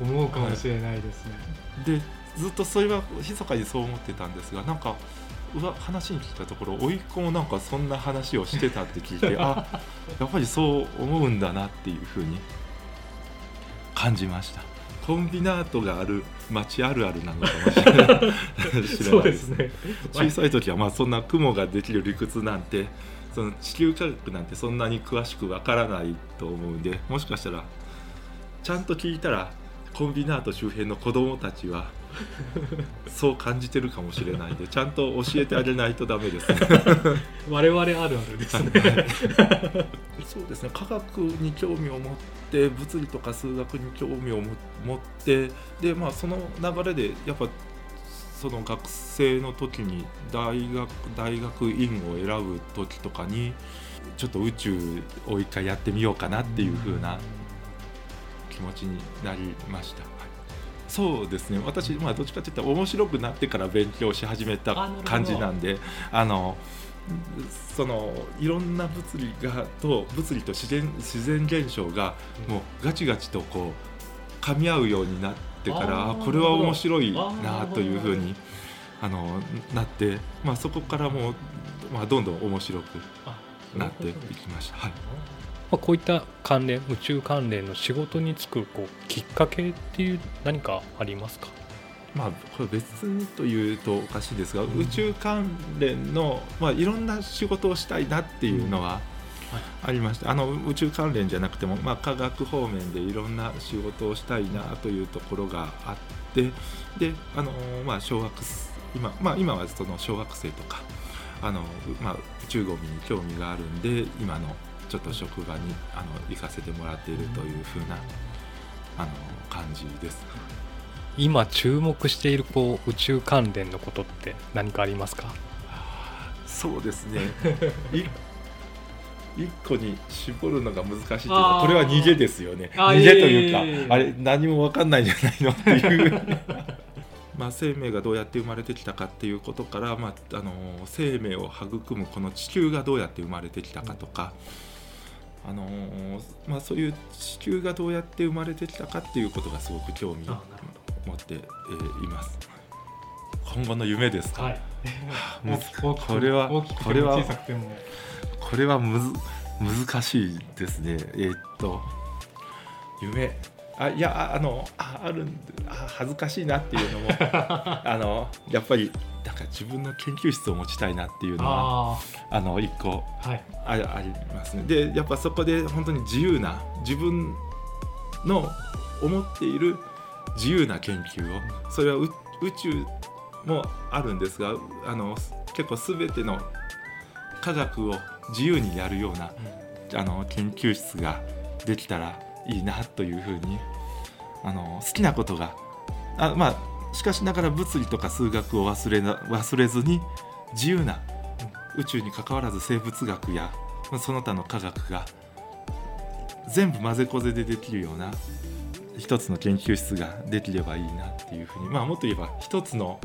思うかもしれないですね、でずっとそれは密かにそう思ってたんですがなんかうわ話に聞いたところ甥っ子もなんかそんな話をしてたって聞いて あやっぱりそう思うんだなっていうふうに感じました。コンビナートがある街あるあるなのかもしれない。でうですすね小さい時はまあそんな雲ができる理屈なんてその地球科学なんてそんなに詳しくわからないと思うんでもしかしたらちゃんと聞いたらコンビナート周辺の子供たちは そう感じてるかもしれないんでちゃんと教えてあげないとダメです。ね。我々あるあるですね。そうですね。科学に興味を持って物理とか数学に興味をも持ってで、まあ、その流れでやっぱその学生の時に大学大学院を選ぶ時とかにちょっと宇宙を一回やってみようかなっていう風な気持ちになりました。はい。そうですね。私、まあ、どっちかというと面白くなってから勉強し始めた感じなんであのそのいろんな物理がと物理と自然自然現象がもうガチガチとこう噛み合うようになってからこれは面白いなというふうにあのなって、まあ、そこからもう、まあ、どんどん面白くあなっていきました。はいまあ、こういった関連宇宙関連の仕事に就くこうきっかけっていう何かありますか？まあ、これ別にというとおかしいですが、宇宙関連の、まあ、いろんな仕事をしたいなっていうのはありました、あの宇宙関連じゃなくても、まあ、科学方面でいろんな仕事をしたいなというところがあってであの、まあ、小学今,、まあ、今はその小学生とかあの、まあ、宇宙ゴミに興味があるんで今のちょっと職場にあの行かせてもらっているというふうなあの感じです。今注目しているこう宇宙関連のことって何かありますか？そうですね。い一個に絞るのが難しいというかこれは逃げですよね。逃げというか、あれ何も分かんないんじゃないの？っていうまあ生命がどうやって生まれてきたかっていうことから、まあ、あの生命を育むこの地球がどうやって生まれてきたかとか、あのまあ、そういう地球がどうやって生まれてきたかっていうことがすごく興味を持って、えーいます。今後の夢ですか、はい。これはこれはこれはむず難しいですね。えーっと夢あいやああのああるんであ恥ずかしいなっていうのも あのやっぱりなんか自分の研究室を持ちたいなっていうのはああの一個あはい。あありますね。でやっぱそこで本当に自由な自分の思っている自由な研究をそれはう宇宙もあるんですがあの結構全ての科学を自由にやるようなあの研究室ができたらいいなというふうにあの好きなことがあまあしかしながら物理とか数学を忘れな忘れずに自由な宇宙に関わらず生物学やまあその他の科学が全部混ぜこぜでできるような一つの研究室ができればいいなっていうふうにまあもっと言えば一つの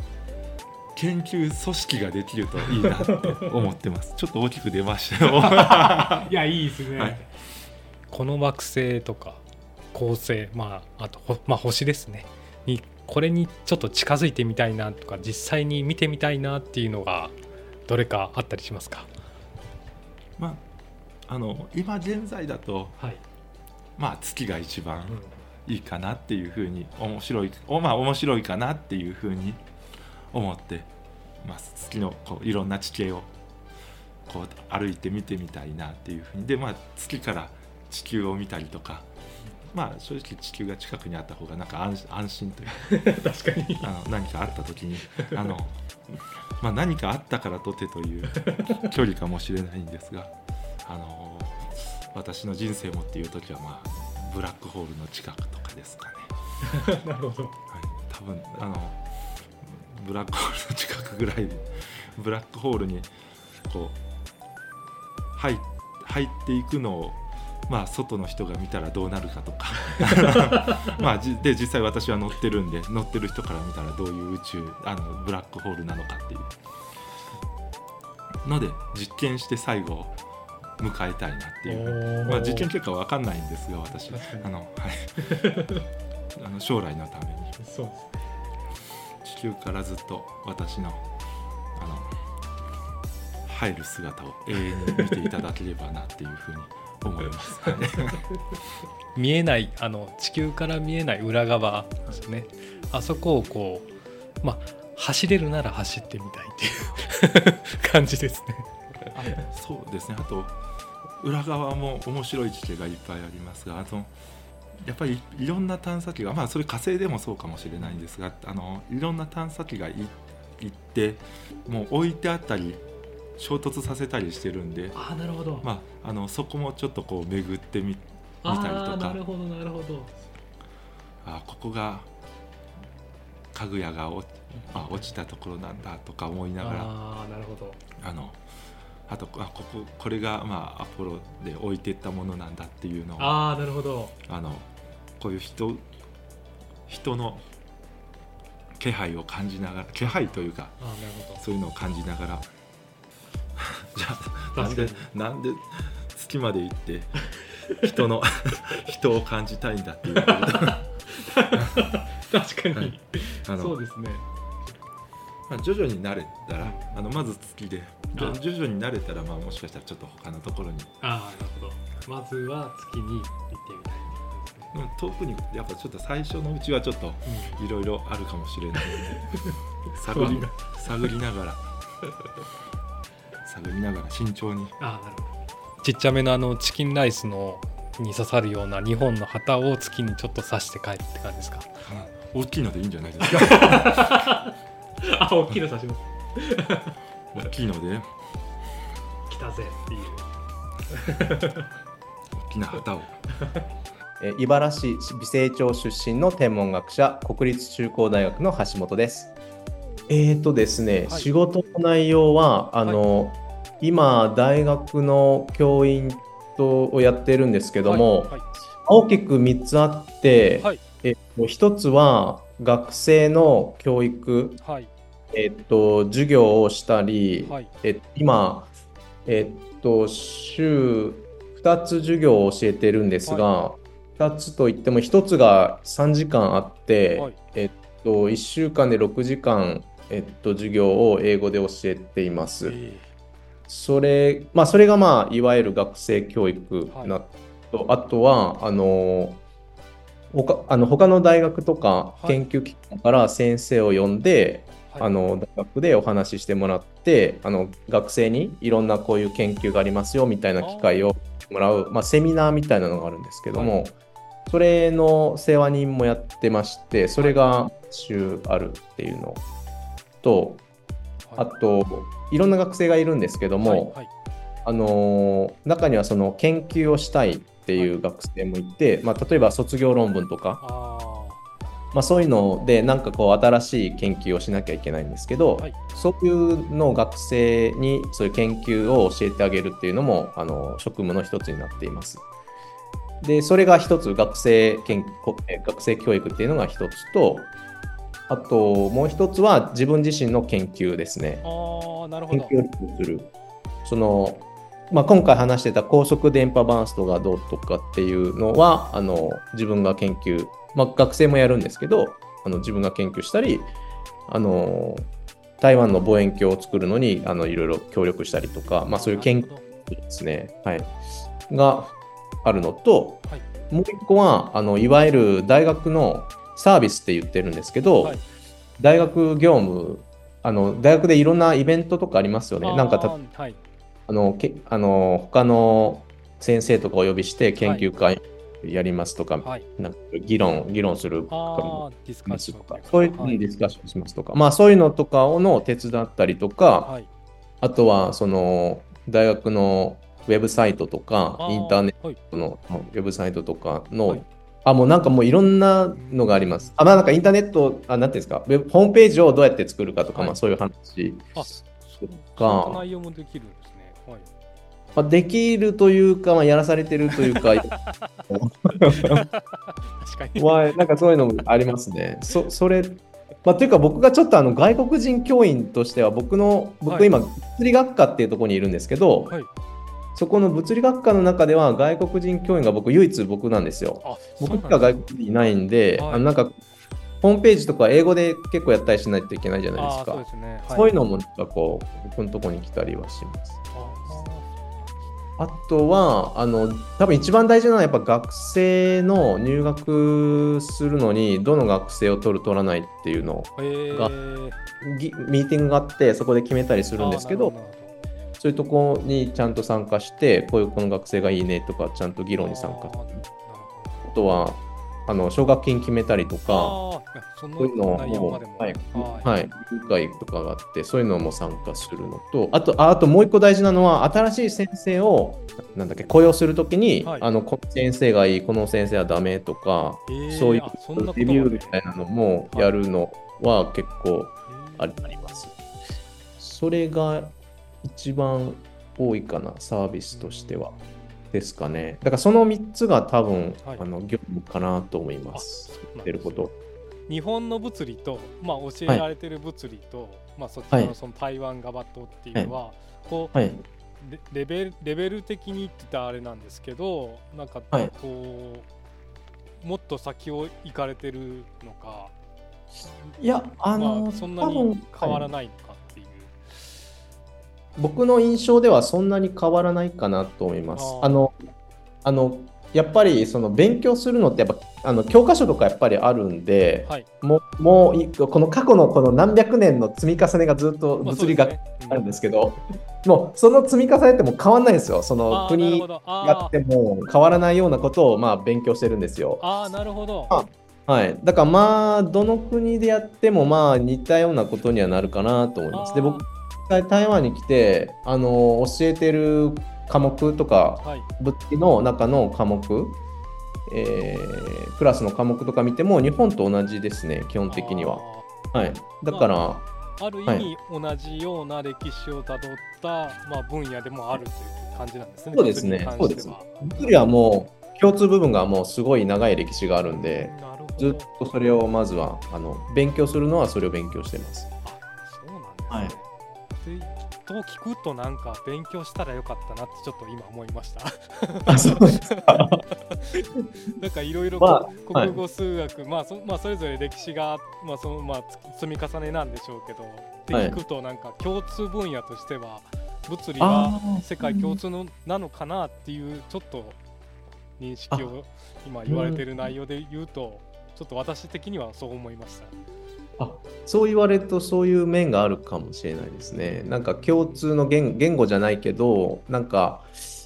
研究組織ができるといいなって思ってます。ちょっと大きく出ましたよ。いやいいですね、はいこの惑星とか恒星まああとほ、まあ、星ですね。にこれにちょっと近づいてみたいなとか実際に見てみたいなっていうのがどれかあったりしますか？まああの今現在だとはい、まあ月が一番うん。いいかなっていうふうに面白いおまあ面白いかなっていうふうに思ってます。月のこういろんな地形をこう歩いて見てみたいなっていうふうに。でまあ月から地球を見たりとか。まあ正直地球が近くにあった方がなんか安安心というか。確かに。あの何かあった時にあの、まあ、何かあったからとてという距離かもしれないんですがあの私の人生もっていう時はまあブラックホールの近くとかですかね。なるほど。はい、多分あのブラックホールの近くぐらいでブラックホールにこう入入っていくのをまあ外の人が見たらどうなるかとか。まあじで実際私は乗ってるんで乗ってる人から見たらどういう宇宙あのブラックホールなのかっていう。ので実験して最後を迎えたいなっていう、まあ、実験結果は分かんないんですが私。あの、はい、あの将来のために。そうです地球からずっと私のあの入る姿を永遠に見ていただければなっていうふうに思います。はい。見えないあの地球から見えない裏側ですね。あそこをこうまあ走れるなら走ってみたいっていう感じですね。そうですね。あと裏側も面白い地形がいっぱいありますがあとやっぱりいろんな探査機がまあそれ火星でもそうかもしれないんですがあのいろんな探査機がい行ってもう置いてあったり衝突させたりしてるんで、ああなるほど、まあ、あのそこもちょっとこう巡ってみ見たりあとか。あなるほどなるほど。あここが家具屋が落あ落ちたところなんだとか思いながら。ああなるほど。あのあとあこここれが、まあ、アポロで置いていったものなんだっていうのをあああなるほど。のこういう人人の気配を感じながら気配というかそういうのを感じながら じゃあなんでなんで月まで行って人の 人を感じたいんだっていう。こ と確かに、はい。あのそうですね。まあ、徐々に慣れたら、あのまず月で。徐々に慣れたら、まあ、もしかしたらちょっと他のところに、ああなるほど。まずは月に行ってみたいってことうん遠くにやっぱちょっと最初のうちはちょっといろいろあるかもしれないので探り探りながら探りながら慎重に。ああなるほど。ちっちゃめのあのチキンライスのに刺さるような日本の旗を月にちょっと刺して帰るって感じですか？大きいのでいいんじゃないですか？あ大きいの刺します。大きいので。来たぜっていう。大きな旗を。えー茨城市美星町出身の天文学者国立中高大学の橋本です。えーとですね、はい。仕事の内容はあの、今大学の教員とをやってるんですけども、はい大きく3つあって、はい。えっと1つは学生の教育、はい。えっと授業をしたり、はい。えっと今、えっと、週2つ授業を教えてるんですが、2つといっても1つが3時間あって、はい。えっと、1週間で6時間、えっと、授業を英語で教えています。えそれ、まあ、それが、まあ、いわゆる学生教育なと、あとは、あの、他あの他の大学とかはい。研究機関から先生を呼んで、はい。あの大学でお話ししてもらってあの学生にいろんなこういう研究がありますよみたいな機会をもらう、まあ、セミナーみたいなのがあるんですけども、はそれの世話人もやってましてそれが週あるっていうのとあといろんな学生がいるんですけども、あのー中にはその研究をしたいっていう学生もいて、まあ、例えば卒業論文とか、あまあ、そういうのでなんかこう新しい研究をしなきゃいけないんですけど、はい。そういうのを学生にそういう研究を教えてあげるっていうのもあの職務の一つになっています。でそれが一つ学生研学生教育っていうのが一つとあともう一つは自分自身の研究ですね。ーあーなるほど。研究をする。そのまあ、今回話してた高速電波バーストがどうとかっていうのはあの自分が研究、まあ、学生もやるんですけどあの自分が研究したりあの台湾の望遠鏡を作るのにあのいろいろ協力したりとか、まあ、そういう研究ですね、はい、があるのと、はい。もう一個はあのいわゆる大学のサービスって言ってるんですけど、はい。大学業務あの大学でいろんなイベントとかありますよね。どなんかたはい。あのけあの他の先生とかお呼びして研究会やりますとか、はい。なんか議論議論するああディスカッますとションか。そういうはい。ディスカッションしますとか、まあそういうのとかをの手伝ったりとか、はい。あとはその大学のウェブサイトとかインターネはいットのウェブサイトとかの、はいあもうなんかもういろんなのがあります。あまあなんかインターネットあなんていうんですか？ウェブホームページをどうやって作るかとか、はい。まあそういう話。あとそんなか、内容もできるんですねはい。まあ、できるというか、まあ、やらされてるというか。確かに。はなんかそういうのもありますね。そそれまあ、というか僕がちょっとあの外国人教員としては僕のはい。僕今物理学科っていうところにいるんですけど、はいそこの物理学科の中では外国人教員が僕唯一僕なんですよ。あ僕しか外国人いないんで、はい。あのなんかホームページとか英語で結構やったりしないといけないじゃないですあーそうね。そういうのもなんかこう僕のところに来たりはします。あとは、あの、多分一番大事なのはやっぱ学生の入学するのにどの学生を取る取らないっていうのがぎミーティングがあってそこで決めたりするんですけどそういうとこにちゃんと参加してこういうこの学生がいいねとかちゃんと議論に参加。あとはあの奨学金決めたりとかそういうのも。はい、はい。はい、委員会とかがあって、そういうのも参加するのと、あと、ああともう一個大事なのは、新しい先生を、なんだっけ、雇用するときに、はい。あの、この先生がいい、この先生はダメとか、へーそういうレビューみたいなのもやるのは結構ありあります。それが一番多いかな、サービスとしては。ですかね。だからその3つが多分、はいあの業務かなと思います。てること。日本の物理と、まあ、教えられてる物理と、まあ、そっちのはいその台湾側とっていうのは、こう、はい。レレベルレベル的に言ってたあれなんですけどなんかはいこう、もっと先を行かれてるのかいや、あのまあ、そんなに変わらないのか。僕の印象ではそんなに変わらないかなと思います。あの、あの、やっぱりその勉強するのってやっぱあの教科書とかやっぱりあるんで、はい。もうもういこの過去のこの何百年の積み重ねがずっとまあ物理学あるんですけど、もうその積み重ねってもう変わんないんですよ。そあの国やっても変わらないようなことをまあ勉強してるんですよ。ああ、なるほど。あはい。だからまあ、どの国でやってもまあ似たようなことにはなるかなと思います。で、あー僕、台湾に来て、あの、教えてる科目とか、はい。物理の中の科目、えークラスの科目とか見ても、日本と同じですね、基本的には。はい。だから、ある意味、同じような歴史をたどった、まあ、分野でもあるという感じなんですね。そうですねそうです物理はもう、共通部分がもうすごい長い歴史があるんで。ずっとそれをまずは、あの、勉強するのはそれを勉強してます。あそうなんですね。はいでと聞くとなんか勉強したらよかったなってちょっと今思いました。あそうですか。なんかいろいろまあ国語数学、まあそまあそれぞれ歴史がまあそのまあつ積み重ねなんでしょうけど、ってはい聞くとなんか共通分野としては物理あはー。世界共通のなのかなっていうちょっと認識を今言われてる内容で言うと、ちょっと私的にはそう思いました。あそう言われるとそういう面があるかもしれないですね。なんか共通の言言語じゃないけど、なんか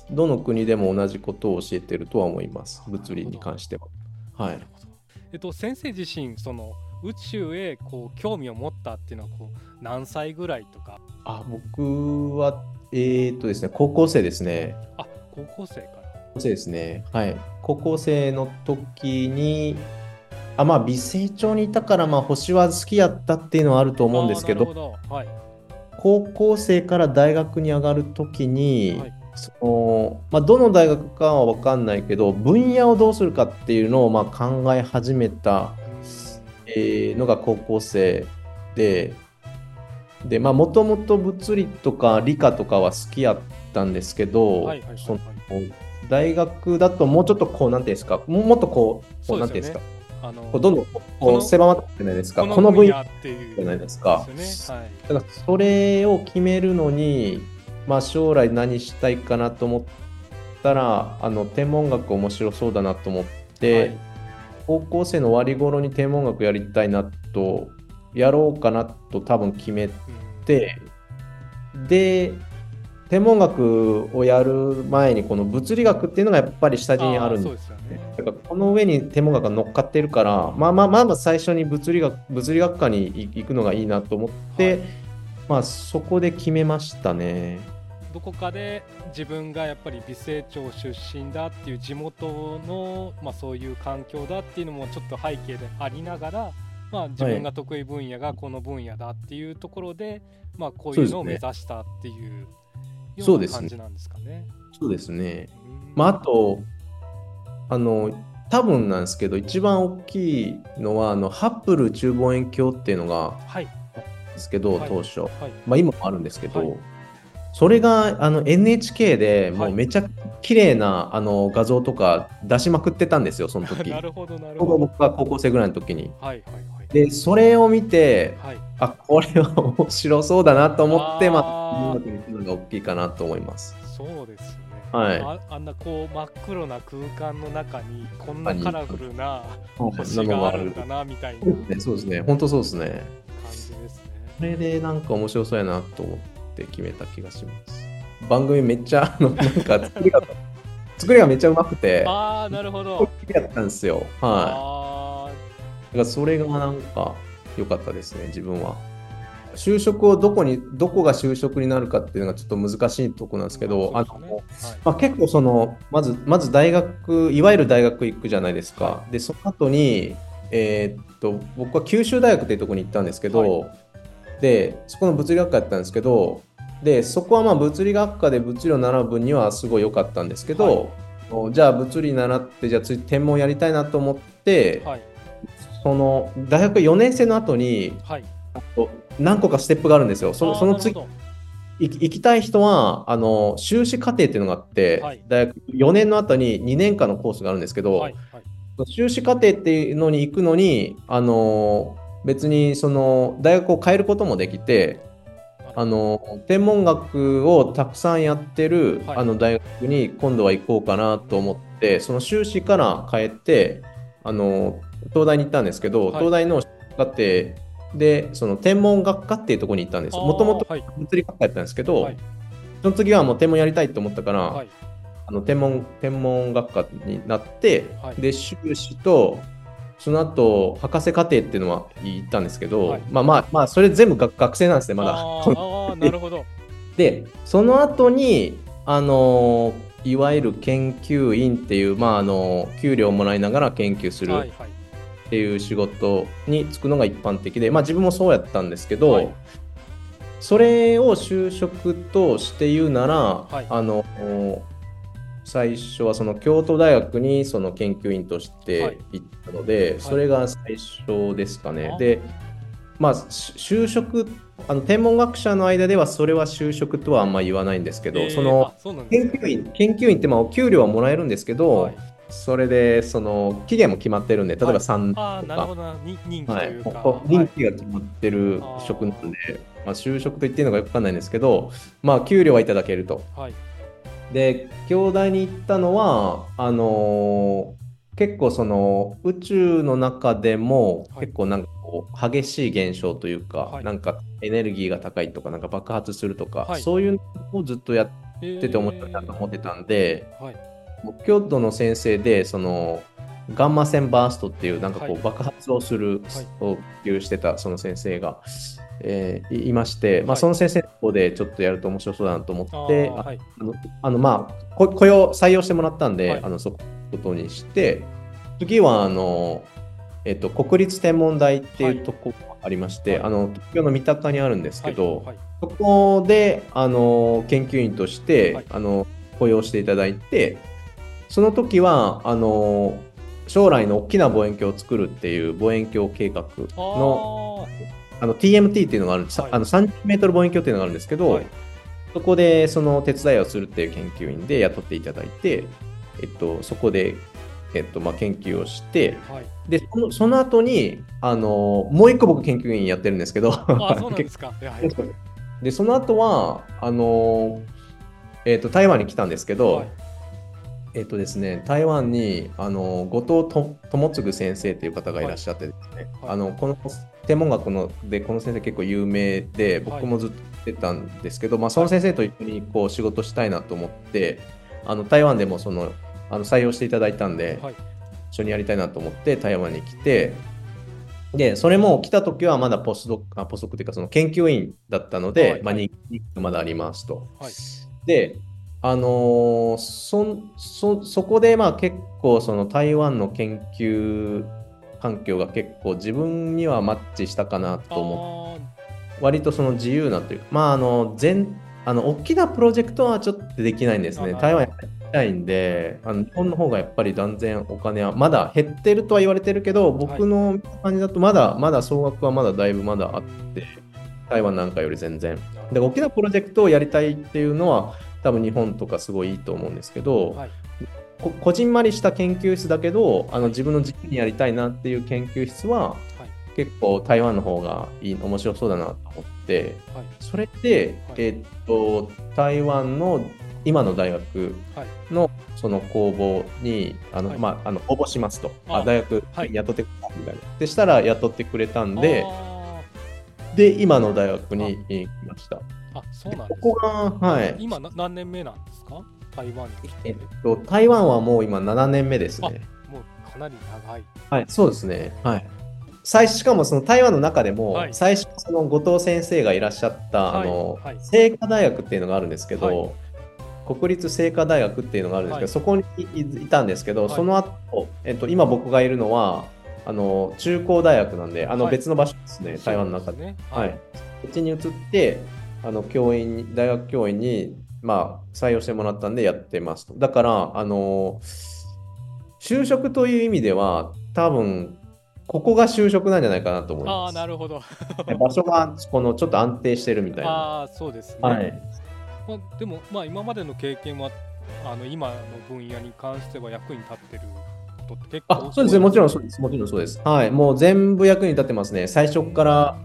どの国でも同じことを教えてるとは思います。物理に関しては。はい。えっと先生自身その宇宙へこう興味を持ったっていうのはこう何歳ぐらいとか、あ僕は、えーっとですね、高校生ですね。あ高校生から。高校生ですね。はい。高校生の時に、あまあ、微成長にいたから、まあ、星は好きやったっていうのはあると思うんですけど、はい。高校生から大学に上がるときに、はいそのまあ、どの大学かは分かんないけど分野をどうするかっていうのをまあ考え始めた、えーのが高校生ででまあもともと物理とか理科とかは好きやったんですけど、はいはいはいその大学だともうちょっとこうなんていうんですかもっとこうこそううなんていうんですか。あのどんどんこう狭まってないですか。この分野野っていうじゃないですかね。はい。だからそれを決めるのに、まあ、将来何したいかなと思ったらあの天文学面白そうだなと思って、はい高校生の終わり頃に天文学やりたいなとやろうかなと多分決めてで天文学をやる前にこの物理学っていうのがやっぱり下地にあるんそうでですよね。だからこの上に天文学が乗っかってるから、まあまあまあまあ最初に物理学物理学科に行くのがいいなと思って、はいまあそこで決めましたね。どこかで自分がやっぱり美成町出身だっていう地元の、まあ、そういう環境だっていうのもちょっと背景でありながら、まあ、自分が得意分野がこの分野だっていうところで、まあ、こういうのを目指したっていうよそうですねうな感じなんですかね。そうですね。うんまああと、あの、多分なんですけど、一番大きいのは、あの、ハッブル宇宙望遠鏡っていうのがはい。ですけど、はい当初。はい。まあ今もあるんですけど、はいそれがあの NHK でもはいうめちゃ綺麗なあの画像とか出しまくってたんですよ、その時。なるほど、なるほど。僕が高校生ぐらいの時に。はいはいはい。で、それを見て、はい、あ、これは面白そうだなと思って、まあ、音楽に行くのが大きいかなと思います。そうですよね。はいああんなこう真っ黒な空間の中にこんなカラフルなうん星があるんだなみたいな感ねそうですね、本当そうですね。じですね。それでなんか面白そうやなと思って決めた気がします。番組めっちゃ、あの、なんか作りが、作りがめっちゃうまくて、ああ、なるほど。好きだったんですよ。はい。からそれがなんか良かったですね、自分は。就職をどこに、どこが就職になるかっていうのがちょっと難しいとこなんですけど、あの、まあ、結構その、まず、まず大学、いわゆる大学行くじゃないですか。で、その後に、えーっと、僕は九州大学っていうところに行ったんですけど、で、そこの物理学科やったんですけど、で、そこはまあ物理学科で物理を習う分にはすごい良かったんですけど、じゃあ物理習って、じゃあ次天文やりたいなと思って、はい。その大学4年生の後にはい。あと何個かステップがあるんですよ。そのその次行きたい人はあの修士課程っていうのがあって、はい大学4年の後に2年間のコースがあるんですけど、どはい。はい。修士課程っていうのに行くのにあの別にその大学を変えることもできて、あの天文学をたくさんやってる、はいあの大学に今度は行こうかなと思って、その修士から変えて、あの東大に行ったんですけど、はい。東大の課程でその天文学科っていうところに行ったんですよ。もともとはい。物理学科やったんですけど、はい。その次はもう天文やりたいと思ったから、はい。あの天文天文学科になって、はい。で修士とその後博士課程っていうのは行ったんですけど、はい。まあまあまあそれ全部学学生なんですねまだ。あなるほど。でその後にあのいわゆる研究員っていう、まあ、あの給料をもらいながら研究するはいはいっていう仕事に就くのが一般的で、まあ、自分もそうやったんですけど、はい。それを就職として言うなら、はい。あの最初はその京都大学にその研究員として行ったので、それが最初ですかね。あで、まあ、し就職あの天文学者の間ではそれは就職とはあんま言わないんですけど、えーその研究員研究員ってまあお給料はもらえるんですけど、はいそれでその期限も決まってるんで例えばはい3ああとか、はい。任はい。期が決まってる職なんで、まあ、就職と言っていいのかよくわかんないんですけど、まあ、給料はいただけると。はい。で、京大に行ったのは、あのー結構その宇宙の中でもはい。結構なんかこう激しい現象というか、はい。なんかエネルギーが高いとか、なんか爆発するとか、はい。そういうのをずっとやっえてて面白いなと思ってたんで、はいもう京都の先生でそのガンマ線バーストっていうなんかこはい。う爆発をする、研究してたその先生が、えーいいまして、まあ、はい。その先生の方でちょっとやると面白そうだなと思あって、はいあのあのまあこ雇用採用してもらったんで、はい。あのそこことにして次はあの、えっと、国立天文台っていうとこがありまして、はい。あの東京の三鷹にあるんですけど、そこであの研究員として、はい。あの雇用していただいてその時はあの将来の大きな望遠鏡を作るっていう望遠鏡計画のああの TMT っていうのがあるはい。あの30メートル望遠鏡っていうのがあるんですけど、はい。そこでその手伝いをするっていう研究員で雇っていただいて、えっと、そこで、えっとまあ、研究をしてーはい。でそのその後にあのもう一個僕研究員やってるんですけど。あそうなんですか。い やはい。でその後はあのえっと台湾に来たんですけど、はいえっとですね、台湾にあの後藤と友次先生という方がいらっしゃってですね、はい。あのこの天文学のでこの先生結構有名ではい。僕もずっと言ってたんですけど、まあ、その先生と一緒にこう仕事したいなと思ってあの台湾でもそのあの採用していただいたんで、はい。一緒にやりたいなと思って台湾に来てでそれも来た時はまだポスドクあポスドクっていうかその研究員だったので、まあ、まだありますと。はい。で、あのーそんそそこでまあ結構その台湾の研究環境が結構自分にはマッチしたかなと思ってあ割とその自由なというかまああの全あの大きなプロジェクトはちょっとできないんですね。あ台湾やりたいんであの日本の方がやっぱり断然お金はまだ減ってるとは言われてるけど僕の感じだとまだまだ総額はまだだいぶまだあって台湾なんかより全然。で大きなプロジェクトをやりたいっていうのは多分日本とかすごいいいと思うんですけど、はい。ここじんまりした研究室だけどあの自分の軸にやりたいなっていう研究室ははい。結構台湾の方がいい面白そうだなと思ってはい。それで、はい。えっと台湾の今の大学はい。のその公募にあの、はい。まあ、あの応募しますと。ああ大学はい。雇ってくれたみたいな、でしたら雇ってくれたんであで今の大学にえー来ました。ーあそうなんですここが、はい。今な何年目なんですか？台湾に。来えってと、台湾はもう今7年目ですね。もうかなり長い。はい、そうですね。はい。最初しかもその台湾の中でも、はい。最初その後藤先生がいらっしゃった、はいあのはい。清華大学っていうのがあるんですけど、はい。国立清華大学っていうのがあるんですけど、はい。そこにいいたんですけど、はい。その後、えっと今僕がいるのはあの中高大学なんであのはい。別の場所ですね、台湾の中で。そうすねはい、こっちに移ってあの教員に大学教員に、まあ、採用してもらったんでやってますと。だからあの就職という意味では多分ここが就職なんじゃないかなと思いああます。なるほど 場所がこのちょっと安定してるみたいな。ああそうですね、はい、まあ、でもまあ今までの経験はあの今の分野に関しては役に立ってることって結構あ、そうですね、もちろんそうです。もちろんそうです。はい、もう全部役に立ってますね。最初から、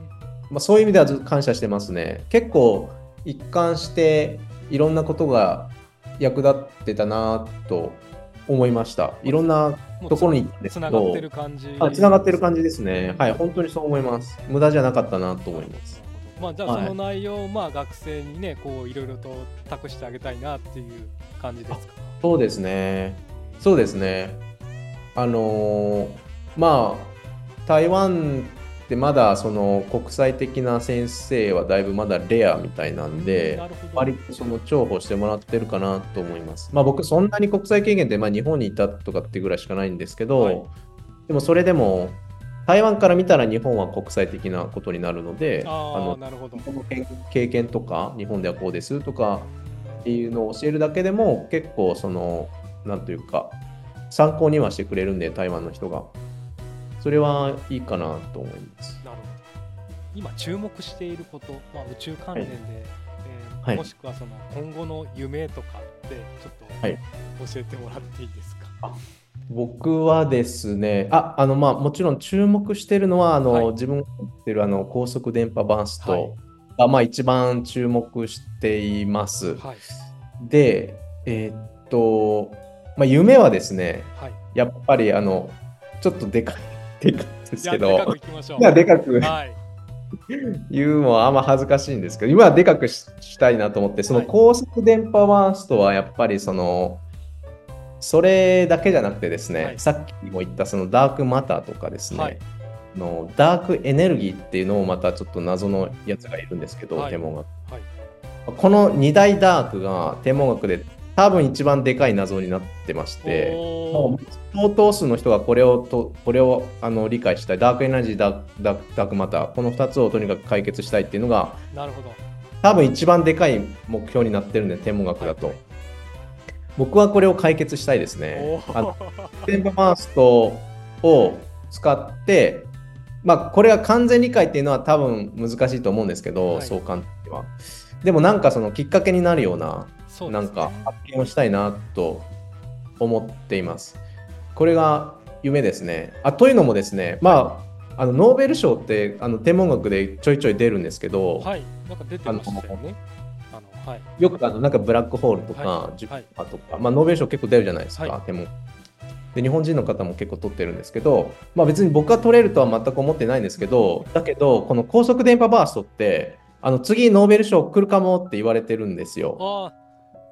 まあ、そういう意味ではず感謝してますね。結構一貫していろんなことが役立ってたなと思いました。いろんなところにつながって、る感じあつながってる感じですね。はい、本当にそう思います。無駄じゃなかったなと思います。まあじゃあはいその内容をまあ学生にねこういろいろと託してあげたいなっていう感じですか？そうですね。そうですね。あのーまあ、台湾ってまだその国際的な先生はだいぶまだレアみたいなんで、割とその重宝してもらってるかなと思います。まあ僕そんなに国際経験ってまあ日本にいたとかってぐらいしかないんですけど、はい。でもそれでも台湾から見たら日本は国際的なことになるので、あのあなるほど。この経経験とか日本ではこうですとかっていうのを教えるだけでも結構そのなんというか参考にはしてくれるんで台湾の人がそれはいいかなと思います。なるほど。今注目していること、まあ、宇宙関連で、えーはい。もしくはその今後の夢とかってちょっとはい。教えてもらっていいですか、僕はですね、あ、あのまあもちろん注目してるのはあの、はい。自分が持ってるあの高速電波バースはい。トが、まあ一番注目しています。はい。で、えーっと、まあ夢はですね、はい。やっぱりあのちょっとでかいでかいですけど。いやでかくい、きましょう。まあでかく。はい。言うのはあんま恥ずかしいんですけど、今はでかくししたいなと思って、そのはい。高速電波バーストはやっぱりその、それだけじゃなくてですね、はい。さっきも言ったそのダークマターとかですね、はい。あのダークエネルギーっていうのもまたちょっと謎のやつがいるんですけど、はい。天文学。はいこの2大ダークが天文学で多分一番でかい謎になってまして、相当数の人がこれをとこれをあの理解したい、ダークエナジー、ダークダダークマター、この2つをとにかく解決したいっていうのが、なるほど多分一番でかい目標になってるんで、天文学だと。はい僕はこれを解決したいですねお。ーあの電波バーストを使って、まあ、これは完全理解っていうのは多分難しいと思うんですけど、はいそう簡単には。でもなんかそのきっかけになるような、ね。なんか発見をしたいなと思っています。これが夢ですね。あというのもですね、まあ、あのノーベル賞ってあの天文学でちょいちょい出るんですけど、はい。なんか出てましたよね。あのはい。よくあのなんかブラックホールとか、はい。ジュピターとか、まあ、ノーベル賞結構出るじゃないですか、はい。天文で日本人の方も結構取ってるんですけど、まあ、別に僕は取れるとは全く思ってないんですけど、だけど、この高速電波バーストって、あの次ノーベル賞来るかもって言われてるんですよ。ああ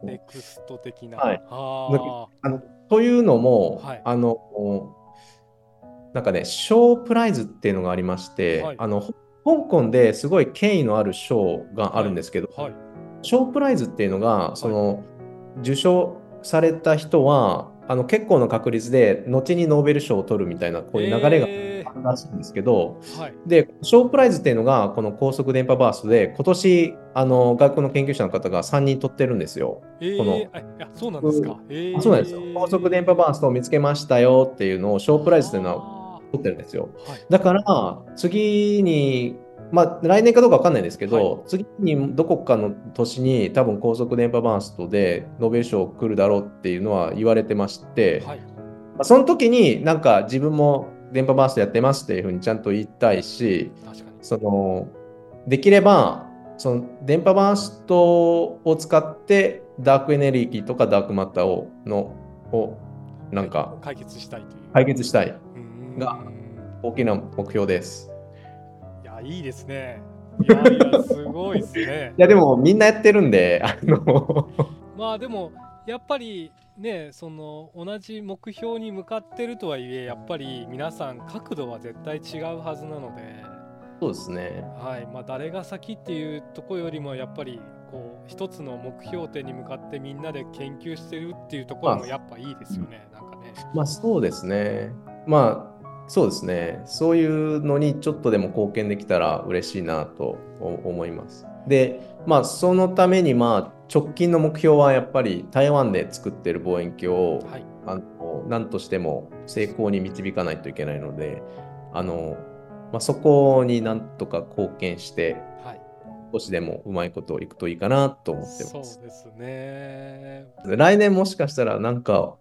ネクスト的な、はい。あ。あのというのも、はい。あのなんかね、賞プライズっていうのがありまして、はい。あの香港ですごい権威のある賞があるんですけど、はい。賞プライズっていうのが、その受賞された人はあの結構の確率で後にノーベル賞を取るみたいなこういう流れがえあるらしいんですけど、ーはい。で賞プライズっていうのがこの高速電波バーストで今年あの外国の研究者の方が3人取ってるんですよ。えー。このそうなんですか、えー。あそうなんですよ。高速電波バーストを見つけましたよっていうのを賞プライズっていうのはは取ってるんですよ。はい。だから次に、まあ来年かどうかわかんないですけど、は次にどこかの年に多分高速電波バーストでノーベル賞来るだろうっていうのは言われてまして、はい。まあ、その時になんか自分も電波バーストやってますっていうふうにちゃんと言いたいし、確かに。そのできればその電波バーストを使ってダークエネルギーとかダークマターをのをなんか解決したいという。解決したい。が大きな目標です。いやいいですね。いやいやすごいですね。いやでもみんなやってるんで、あの。まあでもやっぱりねその同じ目標に向かってるとはいえやっぱり皆さん角度は絶対違うはずなので、そうですね。はい。まあ、誰が先っていうとこよりもやっぱりこう一つの目標点に向かってみんなで研究してるっていうところもやっぱいいですよね。なんかね。まあそうですね。まあそうですね。そういうのにちょっとでも貢献できたら嬉しいなと思います。で、まあそのためにまあ直近の目標はやっぱり台湾で作ってる望遠鏡をはいあの何としても成功に導かないといけないので、あのまあ、そこになんとか貢献してはい、少しでもうまいこといくといいかなと思ってそうます。ですね。来年もしかしたらなんか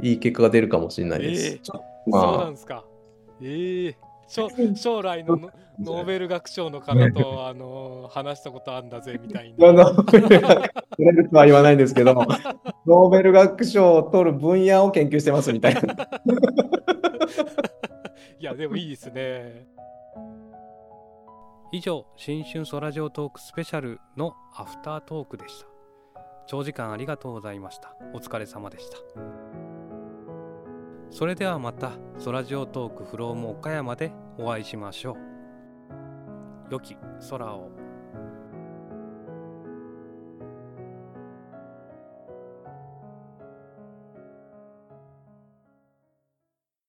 いい結果が出るかもしれないです。ええちょそうなまんですか。ええ将将来のノノーベル学賞の方と、あの話したことあんだぜみたい あ、な。ノーベルとは言わないんですけど、ノーベル学賞を取る分野を研究してますみたいな。いや、でもいいですね。以上、新春ソラジオトークスペシャルのアフタートークでした。長時間ありがとうございました。お疲れ様でした。それではまた、ソラジオトークフローム岡山でお会いしましょう。良き空を。